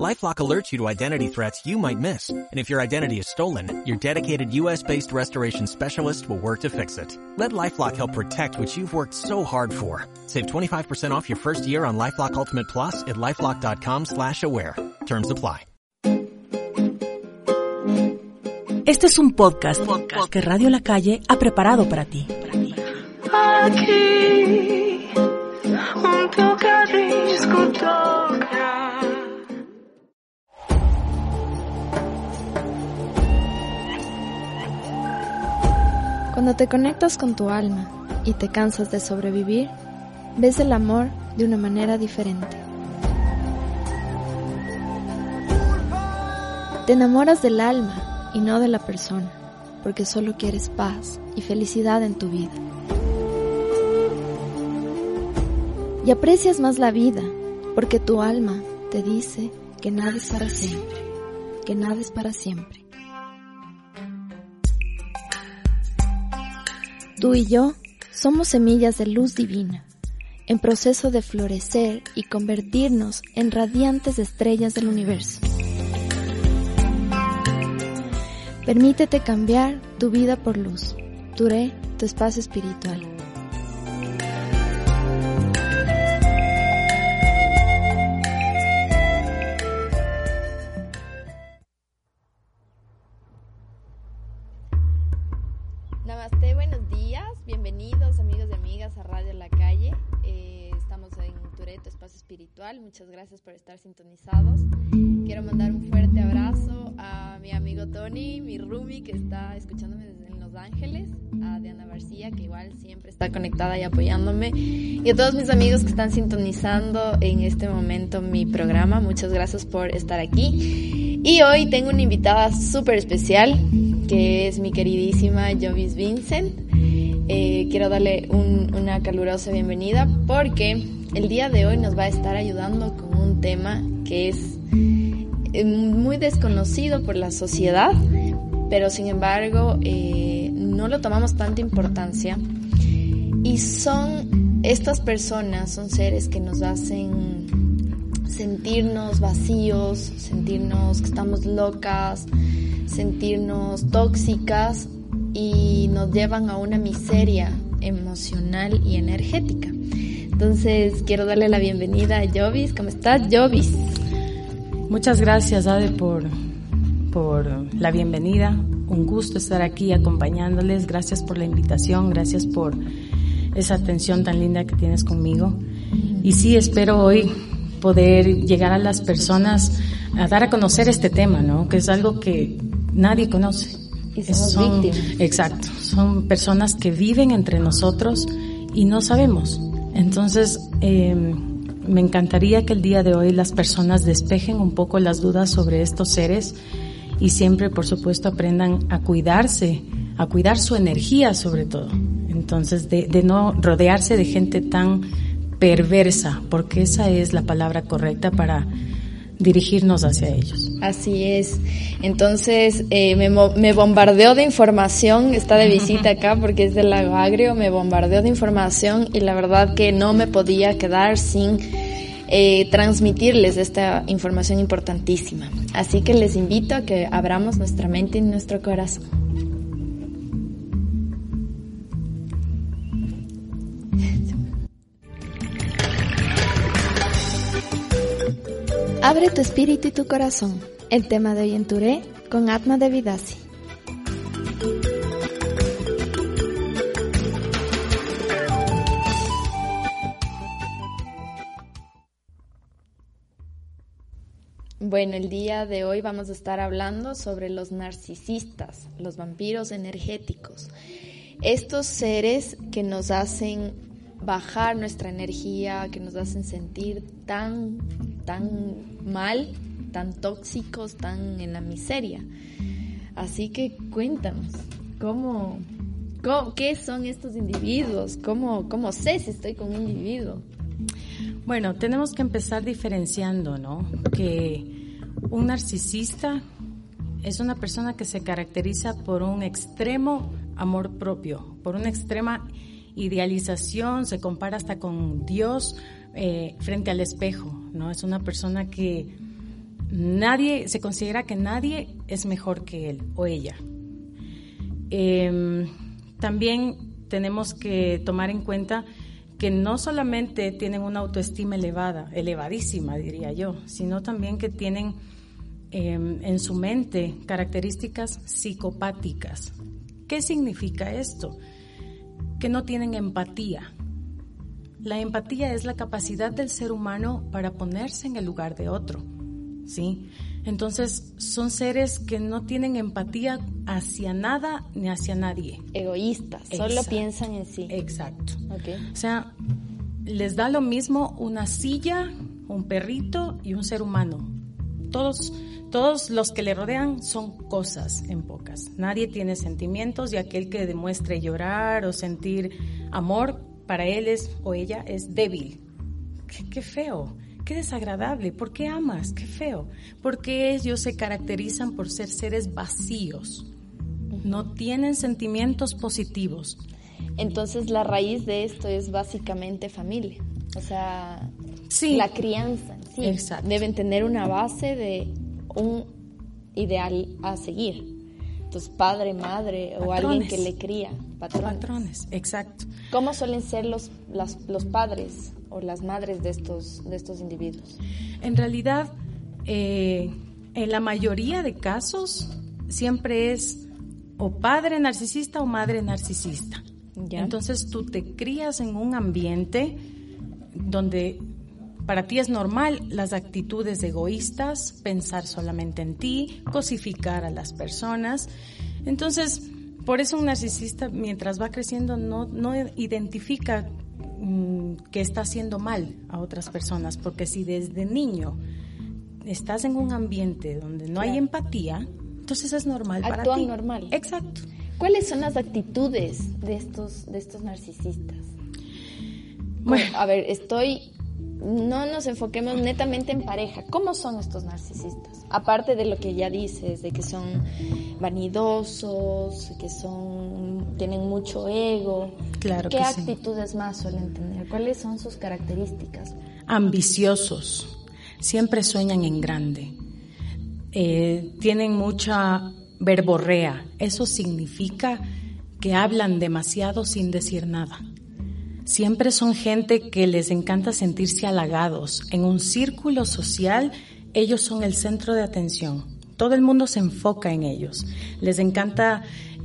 LifeLock alerts you to identity threats you might miss. And if your identity is stolen, your dedicated US-based restoration specialist will work to fix it. Let LifeLock help protect what you've worked so hard for. Save 25% off your first year on LifeLock Ultimate Plus at LifeLock.com slash aware. Terms apply. Este es un podcast, podcast que Radio La Calle ha preparado para ti. Aquí, un tocadisco toca. Cuando te conectas con tu alma y te cansas de sobrevivir, ves el amor de una manera diferente. Te enamoras del alma y no de la persona, porque solo quieres paz y felicidad en tu vida. Y aprecias más la vida, porque tu alma te dice que nada es para siempre, que nada es para siempre. Tú y yo somos semillas de luz divina, en proceso de florecer y convertirnos en radiantes estrellas del universo. Permítete cambiar tu vida por luz. Duré tu espacio espiritual. Muchas gracias por estar sintonizados. Quiero mandar un fuerte abrazo a mi amigo Tony, mi Rumi que está escuchándome desde Los Ángeles, a Diana García que igual siempre está conectada y apoyándome, y a todos mis amigos que están sintonizando en este momento mi programa, muchas gracias por estar aquí. Y hoy tengo una invitada súper especial que es mi queridísima Jovis Vincent. Eh, quiero darle un- una calurosa bienvenida porque el día de hoy nos va a estar ayudando con un tema que es eh, muy desconocido por la sociedad, pero sin embargo eh, no lo tomamos tanta importancia. Y son estas personas, son seres que nos hacen sentirnos vacíos, sentirnos que estamos locas, sentirnos tóxicas y nos llevan a una miseria emocional y energética. Entonces quiero darle la bienvenida a Jovis. ¿Cómo estás, Jovis? Muchas gracias, Ade, por, por la bienvenida. Un gusto estar aquí acompañándoles. Gracias por la invitación, gracias por esa atención tan linda que tienes conmigo. Y sí, espero hoy poder llegar a las personas a dar a conocer este tema, ¿no? Que es algo que nadie conoce. Y somos víctimas. Exacto, son personas que viven entre nosotros y no sabemos. Entonces, eh, me encantaría que el día de hoy las personas despejen un poco las dudas sobre estos seres y siempre, por supuesto, aprendan a cuidarse, a cuidar su energía sobre todo. Entonces, de, de no rodearse de gente tan perversa, porque esa es la palabra correcta para dirigirnos hacia ellos. Así es. Entonces eh, me, me bombardeó de información, está de visita acá porque es del lago agrio, me bombardeó de información y la verdad que no me podía quedar sin eh, transmitirles esta información importantísima. Así que les invito a que abramos nuestra mente y nuestro corazón. Abre tu espíritu y tu corazón. El tema de hoy en Touré con Atma de Vidasi. Bueno, el día de hoy vamos a estar hablando sobre los narcisistas, los vampiros energéticos. Estos seres que nos hacen bajar nuestra energía, que nos hacen sentir tan, tan mal, tan tóxicos, tan en la miseria. Así que cuéntanos, ¿cómo, qué son estos individuos? ¿Cómo, ¿Cómo sé si estoy con un individuo? Bueno, tenemos que empezar diferenciando, ¿no? Que Un narcisista es una persona que se caracteriza por un extremo amor propio, por una extrema idealización, se compara hasta con Dios eh, frente al espejo, ¿no? Es una persona que nadie, se considera que nadie es mejor que él o ella. Em, también tenemos que tomar en cuenta que no solamente tienen una autoestima elevada, elevadísima diría yo, sino también que tienen em, en su mente características psicopáticas. ¿Qué significa esto? Que no tienen empatía. La empatía es la capacidad del ser humano para ponerse en el lugar de otro, ¿sí? Entonces, son seres que no tienen empatía hacia nada ni hacia nadie. Egoístas, solo piensan en sí. Exacto. O sea, les da lo mismo una silla, un perrito y un ser humano. Todos, todos los que le rodean son cosas en pocas. Nadie tiene sentimientos y aquel que demuestre llorar o sentir amor, para él es o ella es débil. qué feo. Qué desagradable. ¿Por qué amas? Qué feo. Porque ellos se caracterizan por ser seres vacíos. No tienen sentimientos positivos. Entonces la raíz de esto es básicamente familia. O sea, la crianza. Sí, Exacto. Deben tener una base de un ideal a seguir. Entonces, padre, madre o alguien que le cría. Patrones. Patrones, exacto. ¿Cómo suelen ser los, los padres o las madres de estos, de estos individuos? En realidad, eh, en la mayoría de casos, siempre es o padre narcisista o madre narcisista. Entonces tú te crías en un ambiente donde para ti es normal las actitudes egoístas, pensar solamente en ti, cosificar a las personas. Entonces, por eso un narcisista mientras va creciendo no, no identifica Mm, que está haciendo mal a otras personas, porque si desde niño estás en un ambiente donde no hay empatía, entonces es normal Actúan para ti. normal. Exacto. ¿Cuáles son las actitudes de estos, de estos narcisistas? Bueno, a ver, estoy no nos enfoquemos netamente en pareja. ¿Cómo son estos narcisistas? Aparte de lo que ya dices, de que son vanidosos, que son tienen mucho ego. Claro ¿Qué actitudes más suelen tener? ¿Cuáles son sus características? Ambiciosos. Siempre sueñan en grande. Eh, tienen mucha verborrea. Eso significa que hablan demasiado sin decir nada Siempre son gente que les encanta sentirse halagados. En un círculo social, ellos son el centro de atención. Todo el mundo se enfoca en ellos. Les encanta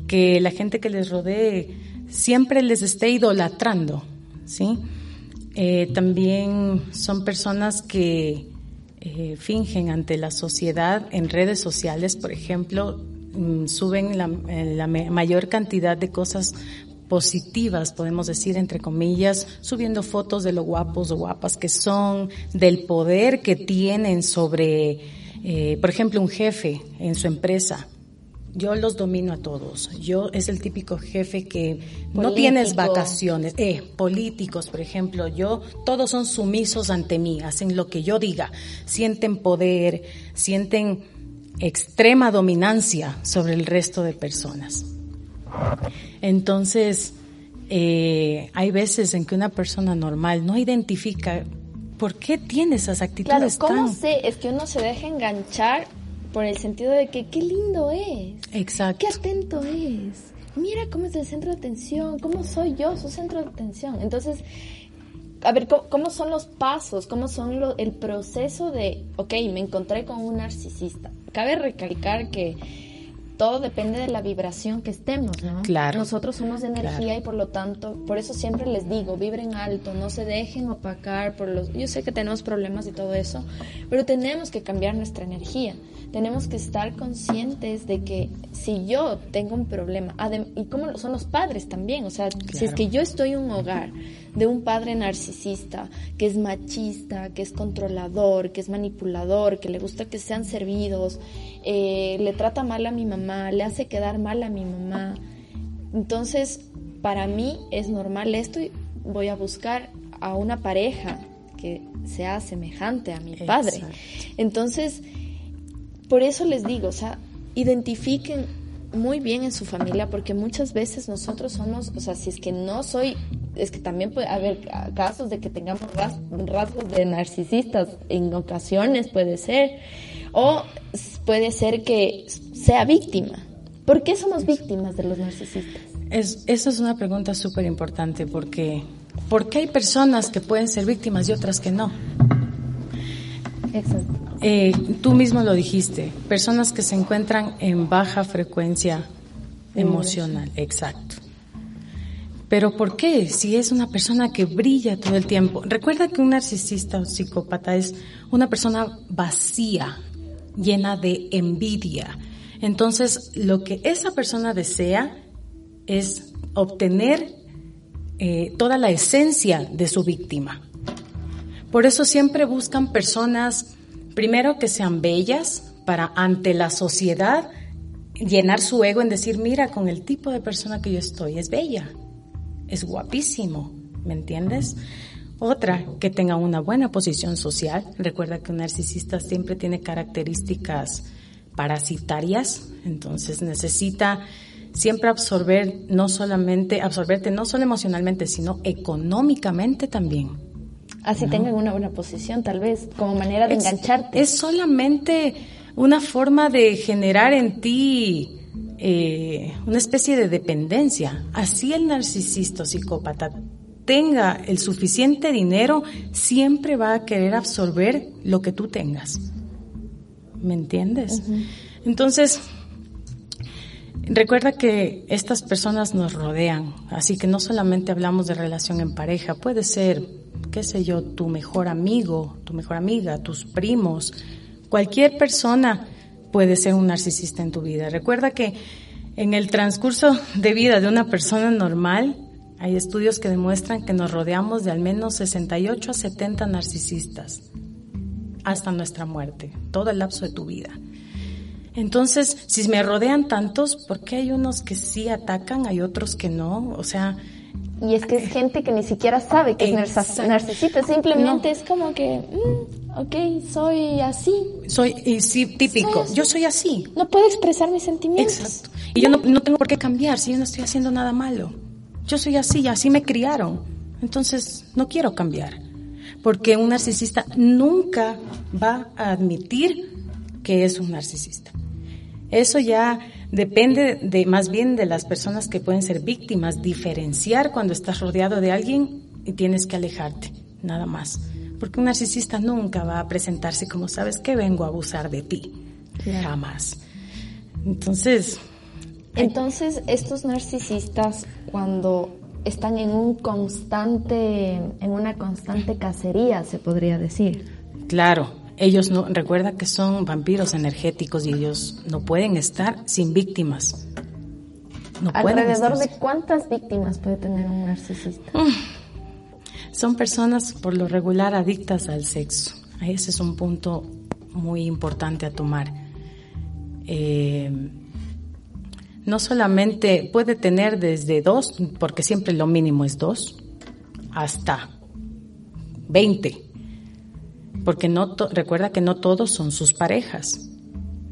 que la gente que les rodee siempre les esté idolatrando, ¿sí? Eh, también son personas que eh, fingen ante la sociedad en redes sociales, por ejemplo, mm, suben la, la, mayor cantidad de cosas positivas, podemos decir, entre comillas, subiendo fotos de lo guapos o guapas que son, del poder que tienen sobre, eh, por ejemplo, un jefe en su empresa. Yo los domino a todos. Yo es el típico jefe que no tienes vacaciones. Eh, políticos, por ejemplo, yo, todos son sumisos ante mí, hacen lo que yo diga, sienten poder, sienten extrema dominancia sobre el resto de personas. Entonces, eh, hay veces en que una persona normal no identifica por qué tiene esas actitudes. Claro, ¿cómo sé? Es que uno se deja enganchar por el sentido de que qué lindo es. Exacto. Qué atento es. Mira cómo es el centro de atención, cómo soy yo su centro de atención. Entonces, a ver, ¿cómo, son los pasos? ¿Cómo son el proceso de, ok, me encontré con un narcisista? Cabe recalcar que todo depende de la vibración que estemos, ¿no? Claro. Nosotros somos de energía y por lo tanto, por eso siempre les digo, vibren alto, no se dejen opacar por los... Yo sé que tenemos problemas y todo eso, pero tenemos que cambiar nuestra energía. Tenemos que estar conscientes de que si yo tengo un problema, y como son los padres también, o sea, si es que yo estoy en un hogar de un padre narcisista, que es machista, que es controlador, que es manipulador, que le gusta que sean servidos, eh, le trata mal a mi mamá, le hace quedar mal a mi mamá. Entonces, para mí es normal esto y voy a buscar a una pareja que sea semejante a mi padre. Entonces, por eso les digo, o sea, identifiquen muy bien en su familia porque muchas veces nosotros somos, o sea, si es que no soy, es que también puede haber casos de que tengamos rasgos de narcisistas en ocasiones, puede ser, o puede ser que sea víctima. ¿Por qué somos víctimas de los narcisistas? Es, esa es una pregunta súper importante porque ¿por qué hay personas que pueden ser víctimas y otras que no? Exacto. Eh, tú mismo lo dijiste, personas que se encuentran en baja frecuencia emocional, exacto. Pero ¿por qué? Si es una persona que brilla todo el tiempo. Recuerda que un narcisista o psicópata es una persona vacía, llena de envidia. Entonces, lo que esa persona desea es obtener eh, toda la esencia de su víctima. Por eso siempre buscan personas Primero, que sean bellas para ante la sociedad llenar su ego en decir, mira, con el tipo de persona que yo estoy, es bella, es guapísimo, ¿me entiendes? Otra, que tenga una buena posición social. Recuerda que un narcisista siempre tiene características parasitarias, entonces necesita siempre absorber no solamente, absorberte no solo emocionalmente, sino económicamente también así tengan una buena posición, tal vez, como manera de engancharte. Es solamente una forma de generar en ti eh, una especie de dependencia. Así el narcisista psicópata tenga el suficiente dinero, siempre va a querer absorber lo que tú tengas. ¿Me entiendes? Entonces, recuerda que estas personas nos rodean, así que no solamente hablamos de relación en pareja, puede ser qué sé yo, tu mejor amigo, tu mejor amiga, tus primos, cualquier persona puede ser un narcisista en tu vida. Recuerda que en el transcurso de vida de una persona normal, hay estudios que demuestran que nos rodeamos de al menos 68 a 70 narcisistas hasta nuestra muerte, todo el lapso de tu vida. Entonces, si me rodean tantos, ¿por qué hay unos que sí atacan, hay otros que no? O sea, y es que es gente que ni siquiera sabe que es narcisista, simplemente es como que, mm, ok, soy así. Soy, y sí, típico, yo soy así. No puedo expresar mis sentimientos. Exacto. Y yo no, no tengo por qué cambiar si yo no estoy haciendo nada malo. Yo soy así, y así me criaron. Entonces, no quiero cambiar. Porque un narcisista nunca va a admitir que es un narcisista. Eso ya depende de más bien de las personas que pueden ser víctimas, diferenciar cuando estás rodeado de alguien y tienes que alejarte, nada más. Porque un narcisista nunca va a presentarse como sabes que vengo a abusar de ti, jamás. Entonces, entonces estos narcisistas cuando están en un constante en una constante cacería, se podría decir. Claro, ellos no, recuerda que son vampiros energéticos y ellos no pueden estar sin víctimas. No ¿Alrededor de cuántas víctimas puede tener un narcisista? Mm. Son personas por lo regular adictas al sexo. Ese es un punto muy importante a tomar. Eh, no solamente puede tener desde dos, porque siempre lo mínimo es dos, hasta veinte porque no recuerda que no todos son sus parejas.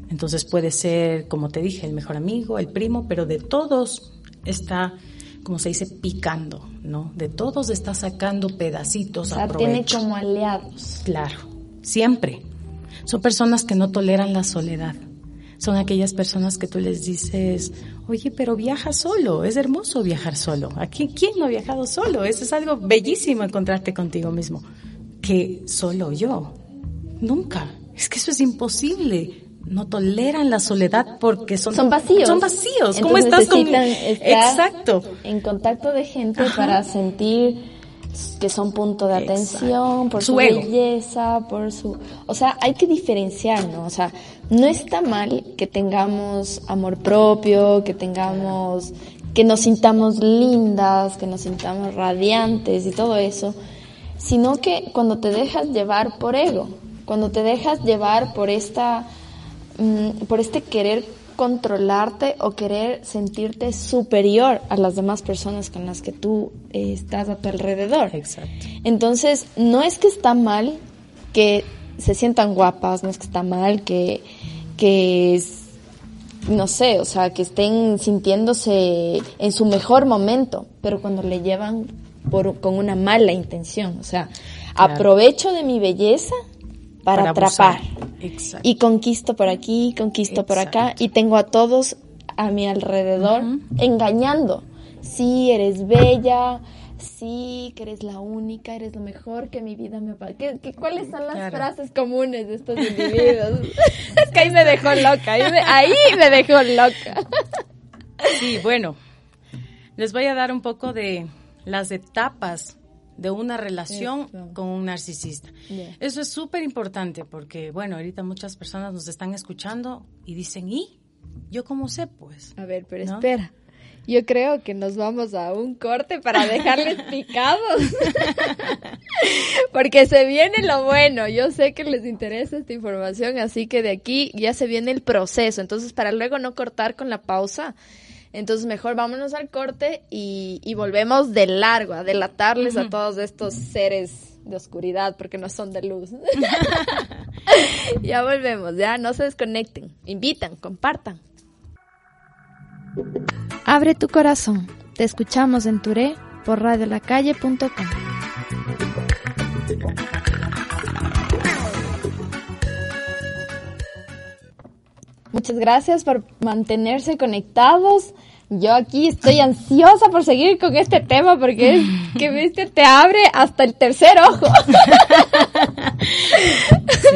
Entonces puede ser, como te dije, el mejor amigo, el primo, pero de todos está, como se dice, picando, ¿no? De todos está sacando pedacitos. O sea, tiene como aliados. Claro, siempre. Son personas que no toleran la soledad. Son aquellas personas que tú les dices, oye, pero viaja solo, es hermoso viajar solo. Aquí, ¿quién no ha viajado solo? Eso es algo bellísimo encontrarte contigo mismo que solo yo. Nunca. Es que eso es imposible. No toleran la soledad porque son, son vacíos. Son vacíos. ¿Cómo estás con Exacto. En contacto de gente para sentir que son punto de atención por su, belleza, por su, o sea, hay que diferenciar, ¿no? O sea, no está mal que tengamos amor propio, que tengamos que nos sintamos lindas, que nos sintamos radiantes y todo eso, sino que cuando te dejas llevar por ego, cuando te dejas llevar por esta, mm, por este querer controlarte o querer sentirte superior a las demás personas con las que tú eh, estás a tu alrededor. Exacto. Entonces, no es que está mal que se sientan guapas, no es que está mal que, que es, no sé, o sea, que estén sintiéndose en su mejor momento, pero cuando le llevan por, con una mala intención, o sea, Claro. aprovecho de mi belleza para, Para atrapar. Exacto. Y conquisto por aquí, conquisto por acá y tengo a todos a mi alrededor engañando. Sí, eres bella, sí, que eres la única, eres lo mejor que mi vida me ha pasado. ¿Qué, qué- cuáles son las Claro. frases comunes de estos individuos? es que ahí me dejó loca, ahí me, ahí me dejó loca. Sí, bueno, les voy a dar un poco de las etapas de una relación con un narcisista. Ya. Eso es súper importante porque, bueno, ahorita muchas personas nos están escuchando y dicen, ¿y? ¿Yo cómo sé? Pues. A ver, pero ¿No? espera. Yo creo que nos vamos a un corte para dejarles picados. Porque se viene lo bueno. Yo sé que les interesa esta información, así que de aquí ya se viene el proceso. Entonces, para luego no cortar con la pausa, entonces mejor vámonos al corte y, y volvemos de largo a delatarles a todos estos seres de oscuridad, porque no son de luz. ya volvemos, ya no se desconecten. Invitan, compartan. Abre tu corazón. Te escuchamos en Touré por radiolacalle.com. Muchas gracias por mantenerse conectados. Yo aquí estoy ansiosa por seguir con este tema porque es que viste te abre hasta el tercer ojo.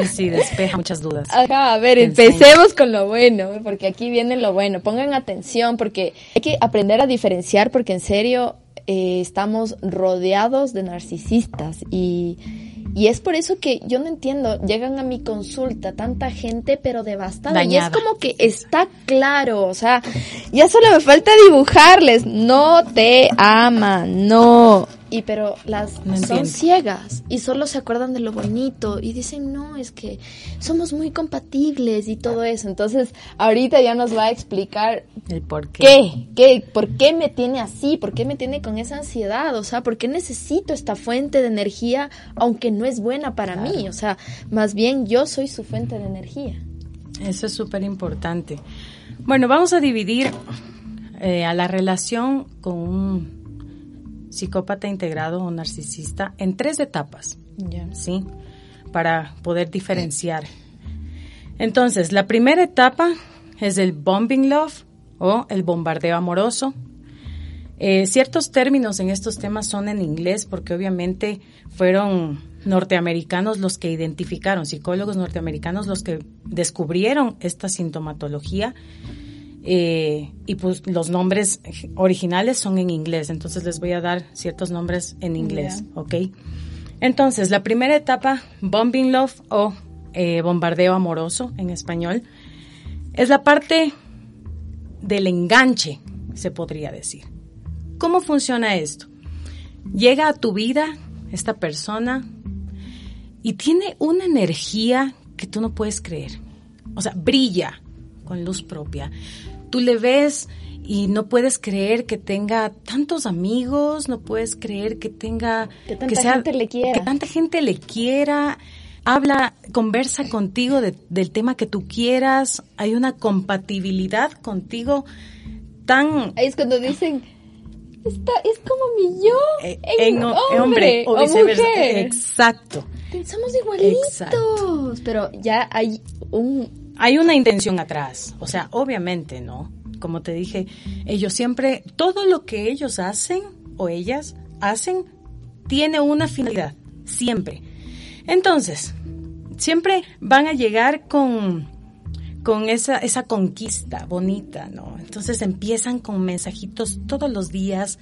Sí, sí, despeja muchas dudas. Ajá, a ver, empecemos con lo bueno, porque aquí viene lo bueno. Pongan atención porque hay que aprender a diferenciar porque en serio eh, estamos rodeados de narcisistas y, y es por eso que yo no entiendo, llegan a mi consulta tanta gente pero devastada. Y es como que está claro, o sea, ya solo me falta dibujarles, no te aman, no. Y pero las No son ciegas y solo se acuerdan de lo bonito y dicen, no, es que somos muy compatibles y todo eso. Entonces, ahorita ya nos va a explicar El por qué. qué, qué, por qué me tiene así, por qué me tiene con esa ansiedad, o sea, por qué necesito esta fuente de energía aunque no es buena para mí, o sea, más bien yo soy su fuente de energía. Eso es súper importante. Bueno, vamos a dividir eh, a la relación con un psicópata integrado o narcisista en tres etapas. ¿sí? Para poder diferenciar. Entonces, la primera etapa es el bombing love o el bombardeo amoroso. Eh, ciertos términos en estos temas son en inglés porque obviamente fueron norteamericanos los que identificaron, psicólogos norteamericanos los que descubrieron esta sintomatología eh, y pues los nombres originales son en inglés, entonces les voy a dar ciertos nombres en inglés, ¿ok? Entonces, la primera etapa, bombing love o eh, bombardeo amoroso en español, es la parte del enganche, se podría decir. ¿Cómo funciona esto? Llega a tu vida esta persona y tiene una energía que tú no puedes creer. O sea, brilla con luz propia. Tú le ves y no puedes creer que tenga tantos amigos, no puedes creer que tenga Que tanta gente le quiera. que tanta gente le quiera, habla, conversa contigo de- del tema que tú quieras, hay una compatibilidad contigo tan Ahí es cuando dicen, Está, es como mi yo eh, en, en hombre, hombre o o viceversa. mujer. Exacto. Somos igualitos, Exacto. pero ya hay un Hay una intención atrás, o sea, obviamente, ¿no? Como te dije, ellos siempre, todo lo que ellos hacen o ellas hacen tiene una finalidad, siempre. Entonces, siempre van a llegar con, con esa, esa conquista bonita, ¿no? Entonces empiezan con mensajitos todos los días.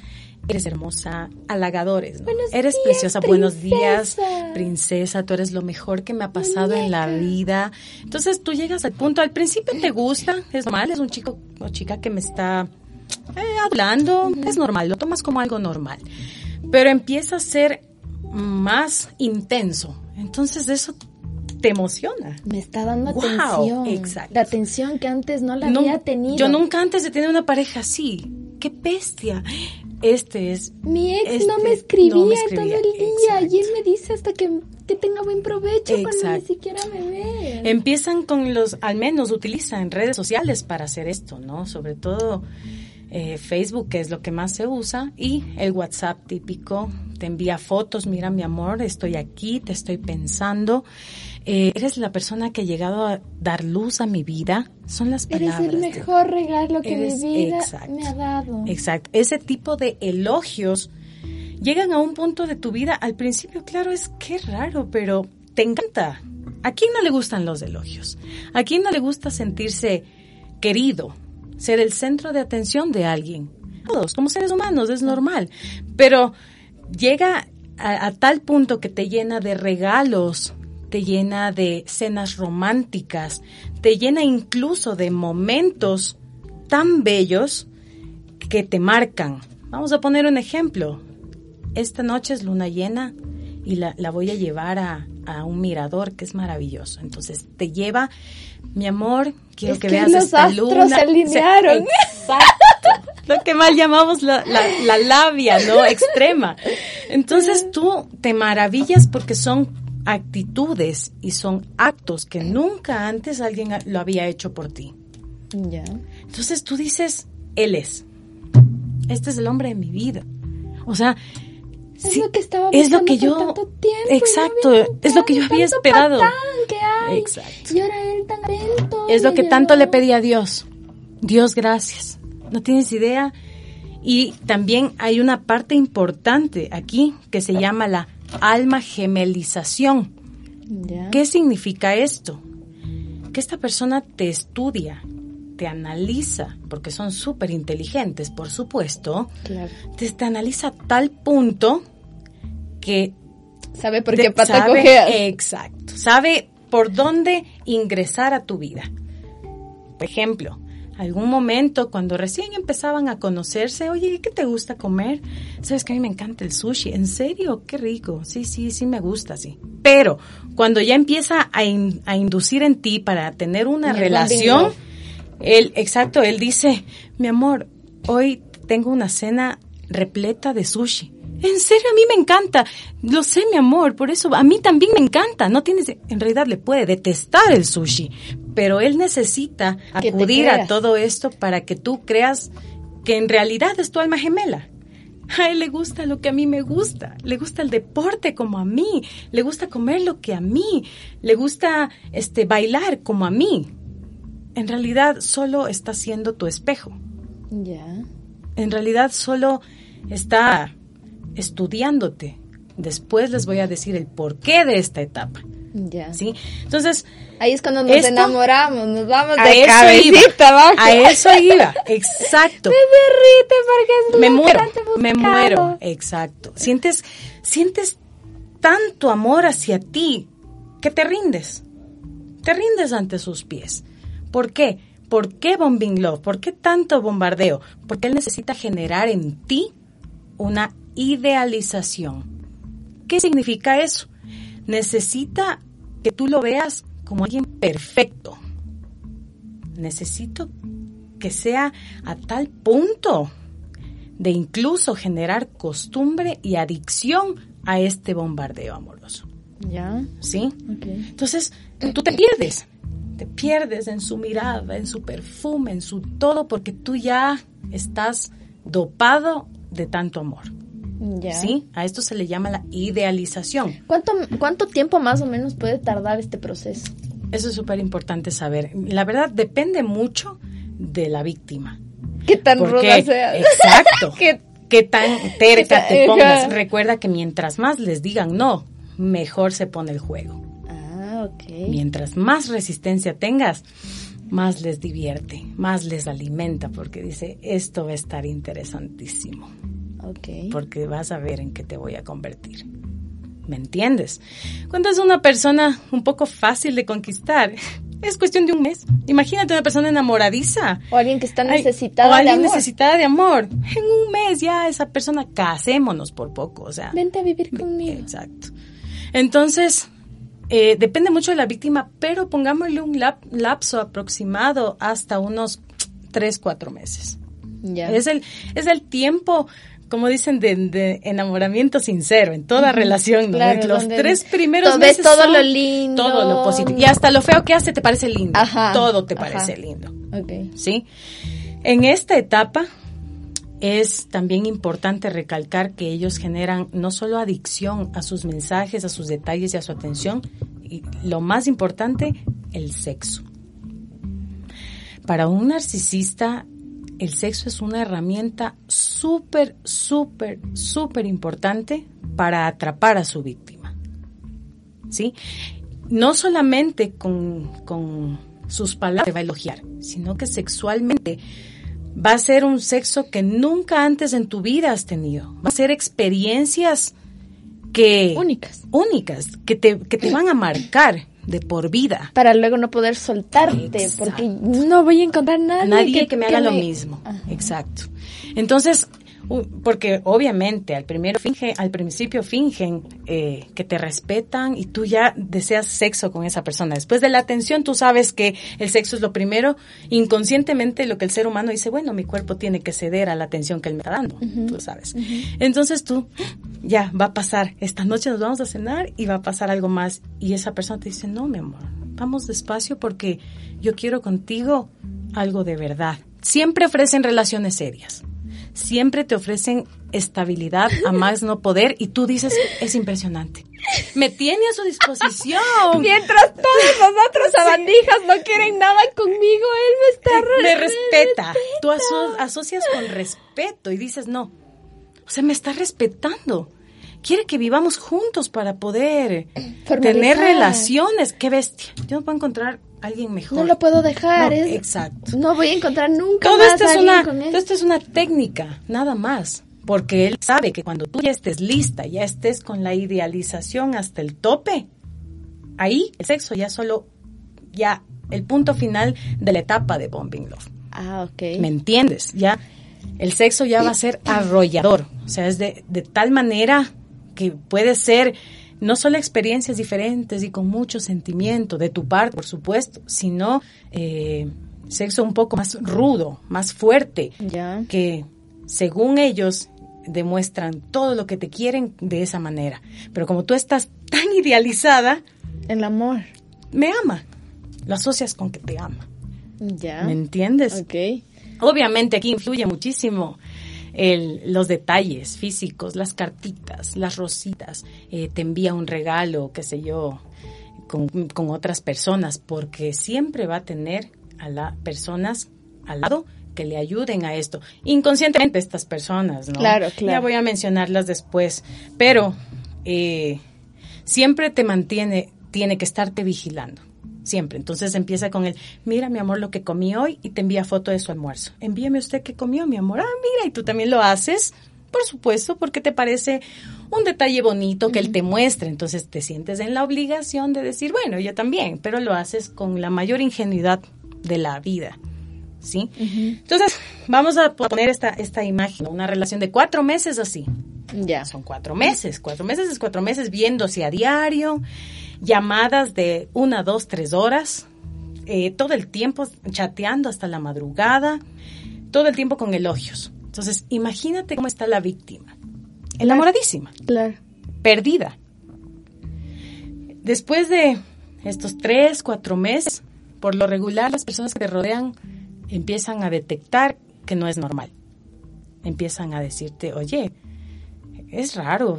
Eres hermosa, halagadores, ¿no? Buenos Eres días, preciosa, buenos días, princesa. tú eres lo mejor que me ha pasado en la vida. Entonces tú llegas al punto, al principio te gusta, es normal, es un chico o chica que me está eh, hablando, es normal, lo tomas como algo normal. Pero empieza a ser más intenso. Entonces eso te emociona. me está dando Wow, atención. exacto. La atención que antes no la No, había tenido. Yo nunca antes de tener una pareja así. ¡Qué bestia! Este es... Mi ex este no me escribía no me escribía, todo el día exacto. y él me dice hasta que que tenga buen provecho cuando ni Exacto. siquiera me ve. Empiezan con los, al menos utilizan redes sociales para hacer esto, ¿no? Sobre todo eh, Facebook, que es lo que más se usa, y el WhatsApp típico. Te envía fotos, mira mi amor, estoy aquí, te estoy pensando. Eh, eres la persona que ha llegado a dar luz a mi vida. Son las Eres palabras. el de- mejor regalo que Eres- mi vida exacto. me ha dado. Exacto. Ese tipo de elogios llegan a un punto de tu vida. Al principio, claro, es que raro, pero te encanta. ¿A quién no le gustan los elogios? ¿A quién no le gusta sentirse querido? Ser el centro de atención de alguien. Todos, como seres humanos, es normal. Pero llega a, a tal punto que te llena de regalos, te llena de cenas románticas, te llena incluso de momentos tan bellos que te marcan. Vamos a poner un ejemplo. Esta noche es luna llena y la, la voy a llevar a, a un mirador que es maravilloso. Entonces te lleva, mi amor, quiero Es que, que veas los esta astros luna. se alinearon. Exacto. Lo que mal llamamos la, la, la labia, ¿no? Extrema. Entonces tú te maravillas porque son actitudes y son actos que nunca antes alguien lo había hecho por ti. Ya. Entonces tú dices, él es. Este es el hombre de mi vida. O sea, Es sí, lo que estaba es lo que yo tanto tiempo no exacto, es lo que yo había esperado. que hay. Exacto. Y ahora él tan atento. Es lo que tanto le pedí a Dios. Dios, gracias. No tienes idea. Y también hay una parte importante aquí que se llama la alma gemelización. ¿Qué significa esto? Que esta persona te estudia, te analiza, porque son súper inteligentes, por supuesto, Claro. te, te analiza a tal punto que ¿Sabe por qué pata sabe- cojeas? Exacto. Sabe por dónde ingresar a tu vida. Por ejemplo, algún momento cuando recién empezaban a conocerse, oye, ¿qué te gusta comer? Sabes que a mí me encanta el sushi. ¿En serio? Qué rico. Sí, sí, sí me gusta, sí. Pero cuando ya empieza a, in- a inducir en ti para tener una el relación, bonding él, exacto, él dice, mi amor, hoy tengo una cena repleta de sushi. En serio, a mí me encanta. Lo sé, mi amor, por eso a mí también me encanta. No tienes, en realidad le puede detestar el sushi, pero él necesita acudir a todo esto para que tú creas que en realidad es tu alma gemela. A él le gusta lo que a mí me gusta, le gusta el deporte como a mí, le gusta comer lo que a mí, le gusta este bailar como a mí. En realidad solo está siendo tu espejo. Ya. En realidad solo está estudiándote. Después les voy a decir el porqué de esta etapa, Ya. ¿sí? Entonces, Ahí es cuando nos Esto- enamoramos, nos vamos a de eso cabecita iba. A eso iba, exacto. Me derrite porque es me muero, me muero, exacto. Sientes, sientes tanto amor hacia ti que te rindes, te rindes ante sus pies. ¿Por qué? ¿Por qué Bombing Love? ¿Por qué tanto bombardeo? Porque él necesita generar en ti una idealización. ¿Qué significa eso? Necesita que tú lo veas como alguien perfecto. Necesito que sea a tal punto de incluso generar costumbre y adicción a este bombardeo amoroso. Ya. ¿Sí? Entonces, tú te pierdes. Te pierdes en su mirada, en su perfume, en su todo, porque tú ya estás dopado de tanto amor. Ya. ¿Sí? A esto se le llama la idealización. ¿Cuánto, ¿Cuánto tiempo más o menos puede tardar este proceso? Eso es súper importante saber. La verdad depende mucho de la víctima. ¿Qué tan Porque- ruda sea? Exacto. ¿Qué- Qué tan terca te Ajá. pongas. Recuerda que mientras más les digan no, mejor se pone el juego. Ah, ok. Mientras más resistencia tengas, más les divierte, más les alimenta, porque dice, esto va a estar interesantísimo, Ok. porque vas a ver en qué te voy a convertir. ¿Me entiendes? Cuando es una persona un poco fácil de conquistar, es cuestión de un mes. Imagínate una persona enamoradiza. O alguien que está Ay, necesitada o de alguien amor. necesitada de amor. En un mes ya esa persona casémonos por poco, o sea. Vente a vivir conmigo. Exacto. Entonces, eh, depende mucho de la víctima, pero pongámosle un lap- lapso aproximado hasta unos 3, 4 meses. Ya. Es el, es el tiempo como dicen, de, de enamoramiento sincero en toda relación, ¿no? Claro, Los tres primeros todo- meses todo son lo lindo. Todo lo positivo. Y hasta lo feo que hace te parece lindo. Ajá, Todo te ajá. parece lindo. Ok. ¿sí? En esta etapa es también importante recalcar que ellos generan no solo adicción a sus mensajes, a sus detalles y a su atención, y lo más importante, el sexo. Para un narcisista, el sexo es una herramienta súper, súper, súper importante para atrapar a su víctima. ¿Sí? No solamente con, con sus palabras te va a elogiar, sino que sexualmente va a ser un sexo que nunca antes en tu vida has tenido. Va a ser experiencias que Únicas. únicas que te, que te van a marcar de por vida. Para luego no poder soltarte, Exacto. porque no voy a encontrar nadie, Nadie que, me haga lo mismo. Exacto. Entonces, porque obviamente al primero finge, al principio fingen eh, que te respetan y tú ya deseas sexo con esa persona. Después de la atención, tú sabes que el sexo es lo primero. Inconscientemente, lo que el ser humano dice, bueno, mi cuerpo tiene que ceder a la atención que él me está dando. Tú sabes. Entonces tú, ya, va a pasar. Esta noche nos vamos a cenar y va a pasar algo más. Y esa persona te dice, no, mi amor, vamos despacio porque yo quiero contigo algo de verdad. Siempre ofrecen relaciones serias. Siempre te ofrecen estabilidad a más no poder y tú dices, es impresionante. Me tiene a su disposición. Mientras todos los otros sabandijas no quieren nada conmigo, él me está re- me respeta. Tú aso- asocias con respeto y dices, no, o sea, me está respetando. Quiere que vivamos juntos para poder tener relaciones. Qué bestia. Yo no puedo encontrar alguien mejor. No lo puedo dejar. No, es- exacto. No voy a encontrar nunca Todo más esto, es alguien una, con él. todo esto es una técnica, nada más. Porque él sabe que cuando tú ya estés lista, ya estés con la idealización hasta el tope, ahí el sexo ya solo, ya el punto final de la etapa de Bombing Love. Ah, ok. ¿Me entiendes? Ya el sexo ya va a ser arrollador. O sea, es de, de tal manera que puede ser no solo experiencias diferentes y con mucho sentimiento de tu parte, por supuesto, sino eh, sexo un poco más rudo, más fuerte, Ya. que según ellos demuestran todo lo que te quieren de esa manera. Pero como tú estás tan idealizada, El amor. me ama. Lo asocias con que te ama. Ya. ¿Me entiendes? Ok. Obviamente aquí influye muchísimo el- los detalles físicos, las cartitas, las rositas, eh, te envía un regalo, qué sé yo, con, con otras personas, porque siempre va a tener a las personas al lado que le ayuden a esto. Inconscientemente estas personas, ¿no? Claro, claro. Ya voy a mencionarlas después, pero eh, siempre te mantiene, tiene que estarte vigilando. Siempre. Entonces empieza con el, mira mi amor lo que comí hoy y te envía foto de su almuerzo. Envíame usted qué comió mi amor. Ah, mira, y tú también lo haces, por supuesto, porque te parece un detalle bonito que él te muestre. Entonces te sientes en la obligación de decir, bueno, yo también, pero lo haces con la mayor ingenuidad de la vida. ¿Sí? Entonces, vamos a poner esta, esta imagen, una relación de cuatro meses así. Ya. Son cuatro meses. Cuatro meses es cuatro meses viéndose a diario, llamadas de una, dos, tres horas, eh, todo el tiempo chateando hasta la madrugada, todo el tiempo con elogios. Entonces, imagínate cómo está la víctima. Enamoradísima, Claro. perdida. Después de estos tres, cuatro meses, por lo regular las personas que te rodean empiezan a detectar que no es normal. Empiezan a decirte, oye, es raro,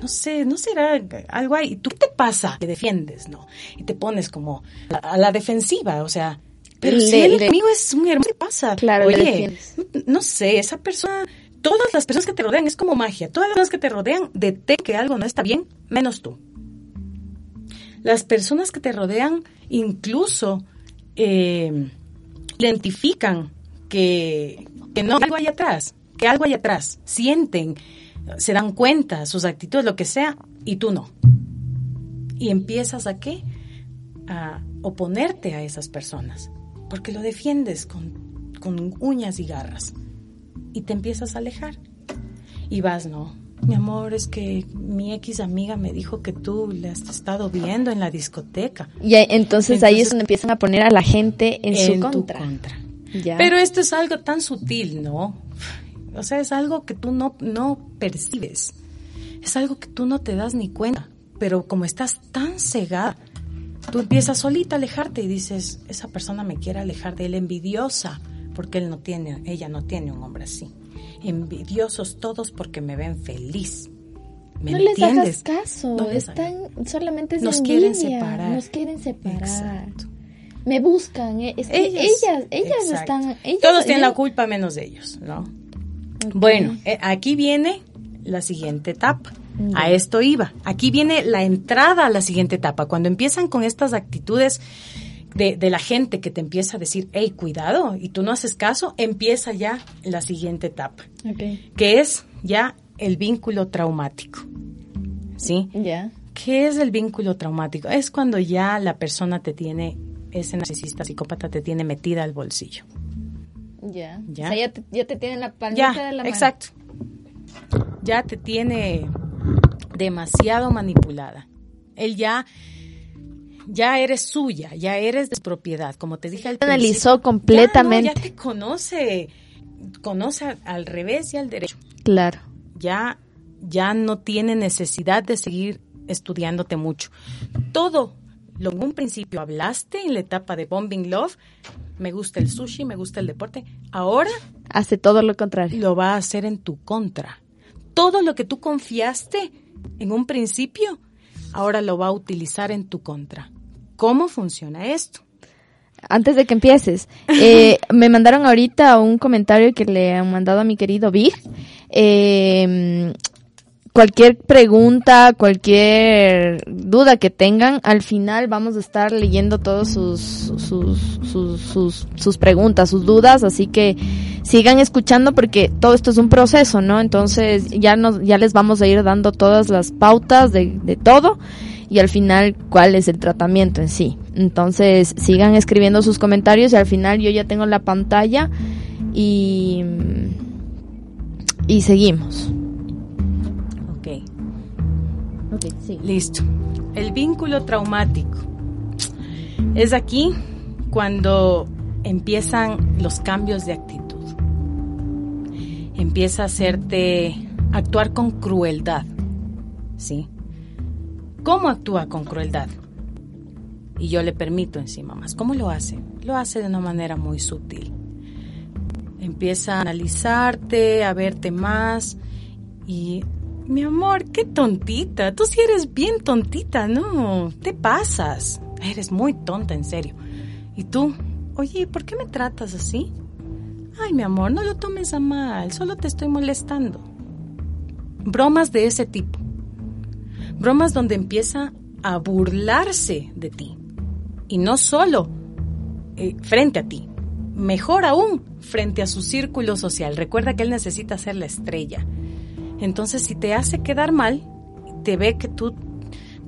no sé, no será algo ahí. ¿Tú qué te pasa? Te defiendes, ¿no? Y te pones como a, a la defensiva, o sea, pero Le- si el le- amigo es un hermano, ¿qué pasa? Claro, Oye, no sé, esa persona, todas las personas que te rodean, es como magia, todas las personas que te rodean detectan que algo no está bien, menos tú. Las personas que te rodean incluso eh, identifican que, que no algo hay atrás, que algo hay atrás, sienten, se dan cuenta, sus actitudes, lo que sea, y tú no. Y empiezas a qué? A oponerte a esas personas, porque lo defiendes con, con uñas y garras, y te empiezas a alejar. Y vas, no, mi amor, es que mi X amiga me dijo que tú le has estado viendo en la discoteca. Y ahí- entonces, ahí es Entonces- donde empiezan a poner a la gente en, su contra. contra. Ya. Pero esto es algo tan sutil, ¿no? O sea, es algo que tú no, no percibes. Es algo que tú no te das ni cuenta. Pero como estás tan cegada, tú empiezas solita a alejarte y dices, esa persona me quiere alejar de él envidiosa, porque él no tiene, ella no tiene un hombre así. Envidiosos todos porque me ven feliz. ¿Me no les entiendes? hagas caso, No les están solamente es Nos quieren envidia, separar. Nos quieren separar. Exacto. Me buscan, eh, es que ellas, ellas, exacto. están, ellas, Todos tienen la ellas- culpa menos de ellos, ¿no? Bueno, eh, aquí viene la siguiente etapa. A esto iba. Aquí viene la entrada a la siguiente etapa. Cuando empiezan con estas actitudes de, de la gente que te empieza a decir, hey, cuidado, y tú no haces caso, empieza ya la siguiente etapa, Ok, que es ya el vínculo traumático. ¿Sí? ya. ¿Qué es el vínculo traumático? Es cuando ya la persona te tiene, ese narcisista psicópata te tiene metida al bolsillo. Ya. Ya. O sea, ya te, ya te tienen la palmita Ya, de la mano. exacto. Ya te tiene demasiado manipulada. Él ya, ya eres suya, ya eres de su propiedad, como te dije al Te analizó principio. completamente. Ya, no, ya te conoce, conoce al- al revés y al derecho. Claro. Ya, ya no tiene necesidad de seguir estudiándote mucho. Todo lo en un principio hablaste en la etapa de Bombing Love, me gusta el sushi, me gusta el deporte, ahora Hace todo lo contrario. lo va a hacer en tu contra. Todo lo que tú confiaste en un principio, ahora lo va a utilizar en tu contra. ¿Cómo funciona esto? Antes de que empieces, eh, me mandaron ahorita un comentario que le han mandado a mi querido Big. Eh, cualquier pregunta, cualquier duda que tengan, al final vamos a estar leyendo todos sus, sus, sus, sus, sus preguntas, sus dudas, así que sigan escuchando porque todo esto es un proceso, ¿no? Entonces ya nos, ya les vamos a ir dando todas las pautas de, de todo y al final cuál es el tratamiento en sí. Entonces sigan escribiendo sus comentarios y al final yo ya tengo la pantalla y, y seguimos. Listo. El vínculo traumático. Es aquí cuando empiezan los cambios de actitud. Empieza a hacerte actuar con crueldad. ¿Sí? ¿Cómo actúa con crueldad? Y yo le permito encima más. ¿Cómo lo hace? Lo hace de una manera muy sutil. Empieza a analizarte, a verte más y... Mi amor, qué tontita. Tú sí eres bien tontita, ¿no? Te pasas. Eres muy tonta, en serio. Y tú, oye, ¿por qué me tratas así? Ay, mi amor, no lo tomes a mal, solo te estoy molestando. Bromas de ese tipo. Bromas donde empieza a burlarse de ti. Y no solo eh, frente a ti, mejor aún frente a su círculo social. Recuerda que él necesita ser la estrella. Entonces, si te hace quedar mal, te ve que tú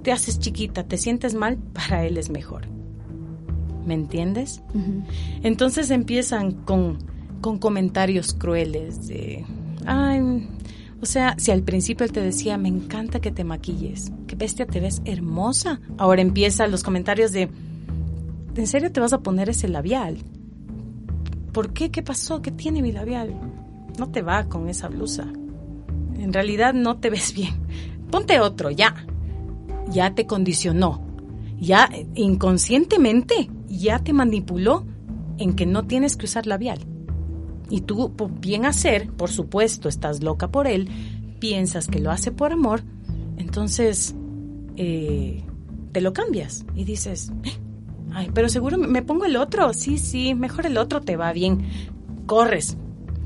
te haces chiquita, te sientes mal, para él es mejor. ¿Me entiendes? Entonces empiezan con, con comentarios crueles de, ay, o sea, si al principio él te decía, me encanta que te maquilles, qué bestia, te ves hermosa. Ahora empiezan los comentarios de, ¿en serio te vas a poner ese labial? ¿Por qué? ¿Qué pasó? ¿Qué tiene mi labial? No te va con esa blusa. En realidad no te ves bien. Ponte otro, ya. Ya te condicionó. Ya eh, inconscientemente ya te manipuló en que no tienes que usar labial. Y tú, por bien hacer, por supuesto, estás loca por él, piensas que lo hace por amor, entonces eh, te lo cambias y dices, "Eh, ay, pero seguro me- me pongo el otro, sí, sí, mejor el otro te va bien. Corres,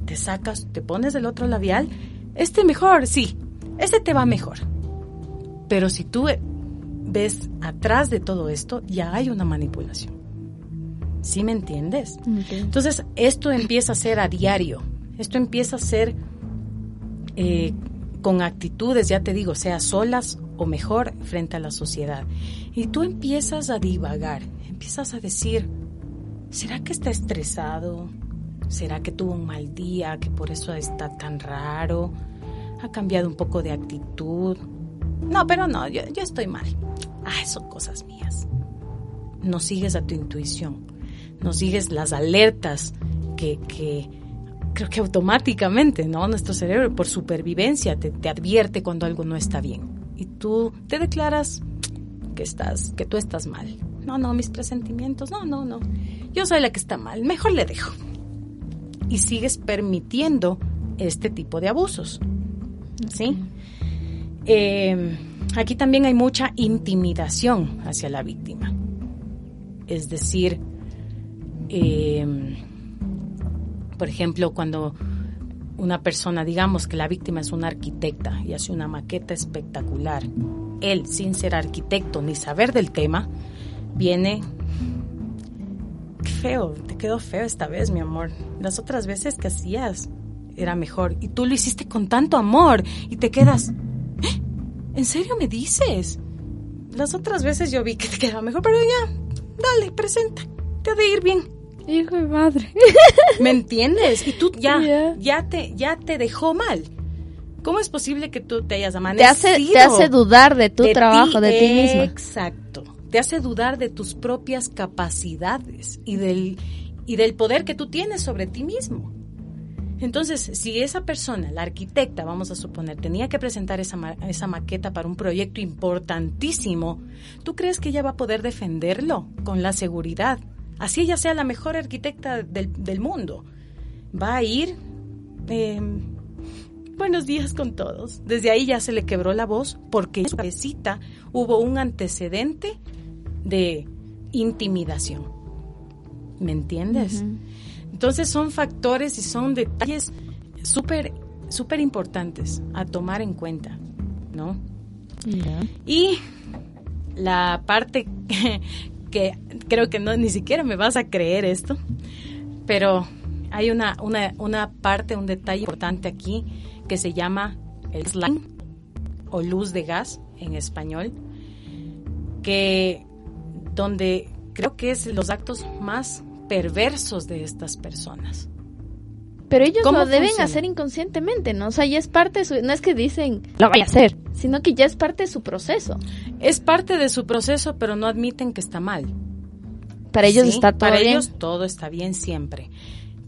te sacas, te pones el otro labial, este mejor, sí, ese te va mejor. Pero si tú eh, ves atrás de todo esto, ya hay una manipulación. ¿Sí me entiendes? Entonces, esto empieza a ser a diario. Esto empieza a ser eh, con actitudes, ya te digo, sea solas o mejor frente a la sociedad. Y tú empiezas a divagar, empiezas a decir, ¿será que está estresado? ¿Será que tuvo un mal día, que por eso está tan raro? ¿Ha cambiado un poco de actitud? No, pero no, yo, yo estoy mal. Ah, son cosas mías. No sigues a tu intuición, no sigues las alertas que, que creo que automáticamente, ¿no? Nuestro cerebro, por supervivencia, te, te advierte cuando algo no está bien. Y tú te declaras que estás, que tú estás mal. No, no, mis presentimientos, no, no, no. Yo soy la que está mal, mejor le dejo. Y sigues permitiendo este tipo de abusos. ¿Sí? Eh, aquí también hay mucha intimidación hacia la víctima. Es decir, eh, por ejemplo, cuando una persona, digamos que la víctima es una arquitecta y hace una maqueta espectacular, él, sin ser arquitecto ni saber del tema, viene... Feo, te quedó feo esta vez, mi amor. Las otras veces que hacías era mejor y tú lo hiciste con tanto amor y te quedas... ¿Eh? ¿En serio me dices? Las otras veces yo vi que te quedaba mejor, pero ya, dale, presenta, te ha de ir bien. Hijo de madre. ¿Me entiendes? Y tú ya, Ya. ya te, ya te dejó mal. ¿Cómo es posible que tú te hayas Te amanecido? hace, te hace dudar de tu de trabajo, ti? de ti misma. Exacto. Te hace dudar de tus propias capacidades y del, y del poder que tú tienes sobre ti mismo. Entonces, si esa persona, la arquitecta, vamos a suponer, tenía que presentar esa, ma- esa maqueta para un proyecto importantísimo, ¿tú crees que ella va a poder defenderlo con la seguridad? Así ella sea la mejor arquitecta del, del mundo. Va a ir... eh, Buenos días con todos. Desde ahí ya se le quebró la voz porque en su cabecita hubo un antecedente de intimidación. ¿Me entiendes? Entonces son factores y son detalles súper, súper importantes a tomar en cuenta, ¿no? Y la parte que, que creo que no ni siquiera me vas a creer esto, pero hay una, una, una parte, un detalle importante aquí que se llama el slime o luz de gas en español, que donde creo que es los actos más perversos de estas personas. Pero ellos ¿Cómo lo deben funciona? hacer inconscientemente, ¿no? O sea, ya es parte de su... No es que dicen, lo voy a hacer, sino que ya es parte de su proceso. Es parte de su proceso, pero no admiten que está mal. Para ellos Sí, está todo Para bien. ellos todo está bien siempre.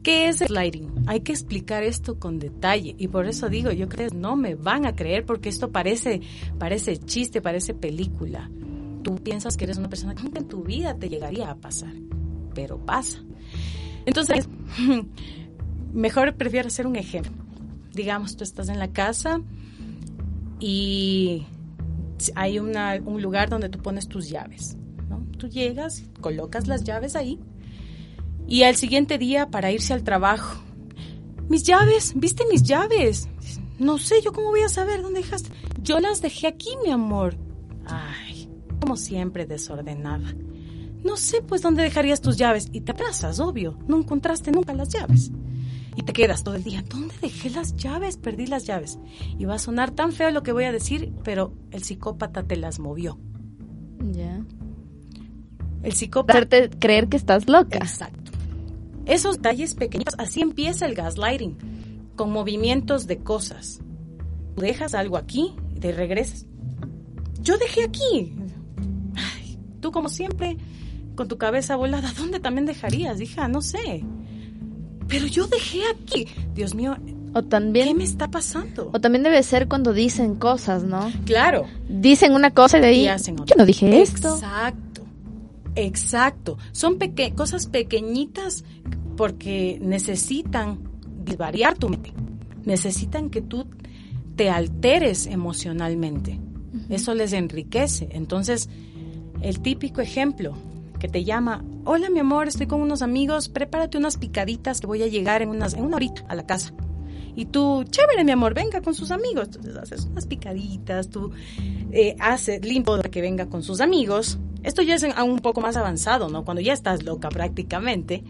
¿Qué es el sliding? Hay que explicar esto con detalle y por eso digo, yo creo que no me van a creer porque esto parece parece chiste, parece película. Piensas que eres una persona que nunca en tu vida te llegaría a pasar, pero pasa. Entonces, mejor prefiero hacer un ejemplo. Digamos, tú estás en la casa y hay un lugar donde tú pones tus llaves. Tú llegas, colocas las llaves ahí y al siguiente día para irse al trabajo. Mis llaves, ¿viste mis llaves? No sé, yo cómo voy a saber dónde dejaste. Yo las dejé aquí, mi amor. Ay, como siempre desordenada. No sé pues dónde dejarías tus llaves y te abrazas, obvio. No encontraste nunca las llaves. Y te quedas todo el día, ¿dónde dejé las llaves? Perdí las llaves. Y va a sonar tan feo lo que voy a decir, pero el psicópata te las movió. Ya. El psicópata Hacerte creer que estás loca. Exacto. Esos detalles pequeños, así empieza el gaslighting, con movimientos de cosas. Tú dejas algo aquí y te regresas. Yo dejé aquí. Tú como siempre, con tu cabeza volada, ¿dónde también dejarías, hija? No sé. Pero yo dejé aquí. Dios mío, O ¿qué también, me está pasando? o también debe ser cuando dicen cosas, ¿no? Claro. Dicen una cosa y de ahí, Y hacen otra. yo no dije esto. Exacto. Exacto. Son peque cosas pequeñitas porque necesitan variar tu mente. Necesitan que tú te alteres emocionalmente. Eso les enriquece. Entonces, el típico ejemplo que te llama, hola mi amor, estoy con unos amigos, prepárate unas picaditas que voy a llegar en, unas, en una horita a la casa. Y tú, chévere mi amor, venga con sus amigos. Entonces haces unas picaditas, tú eh, haces limpio para que venga con sus amigos. Esto ya es aún un poco más avanzado, ¿no? Cuando ya estás loca prácticamente.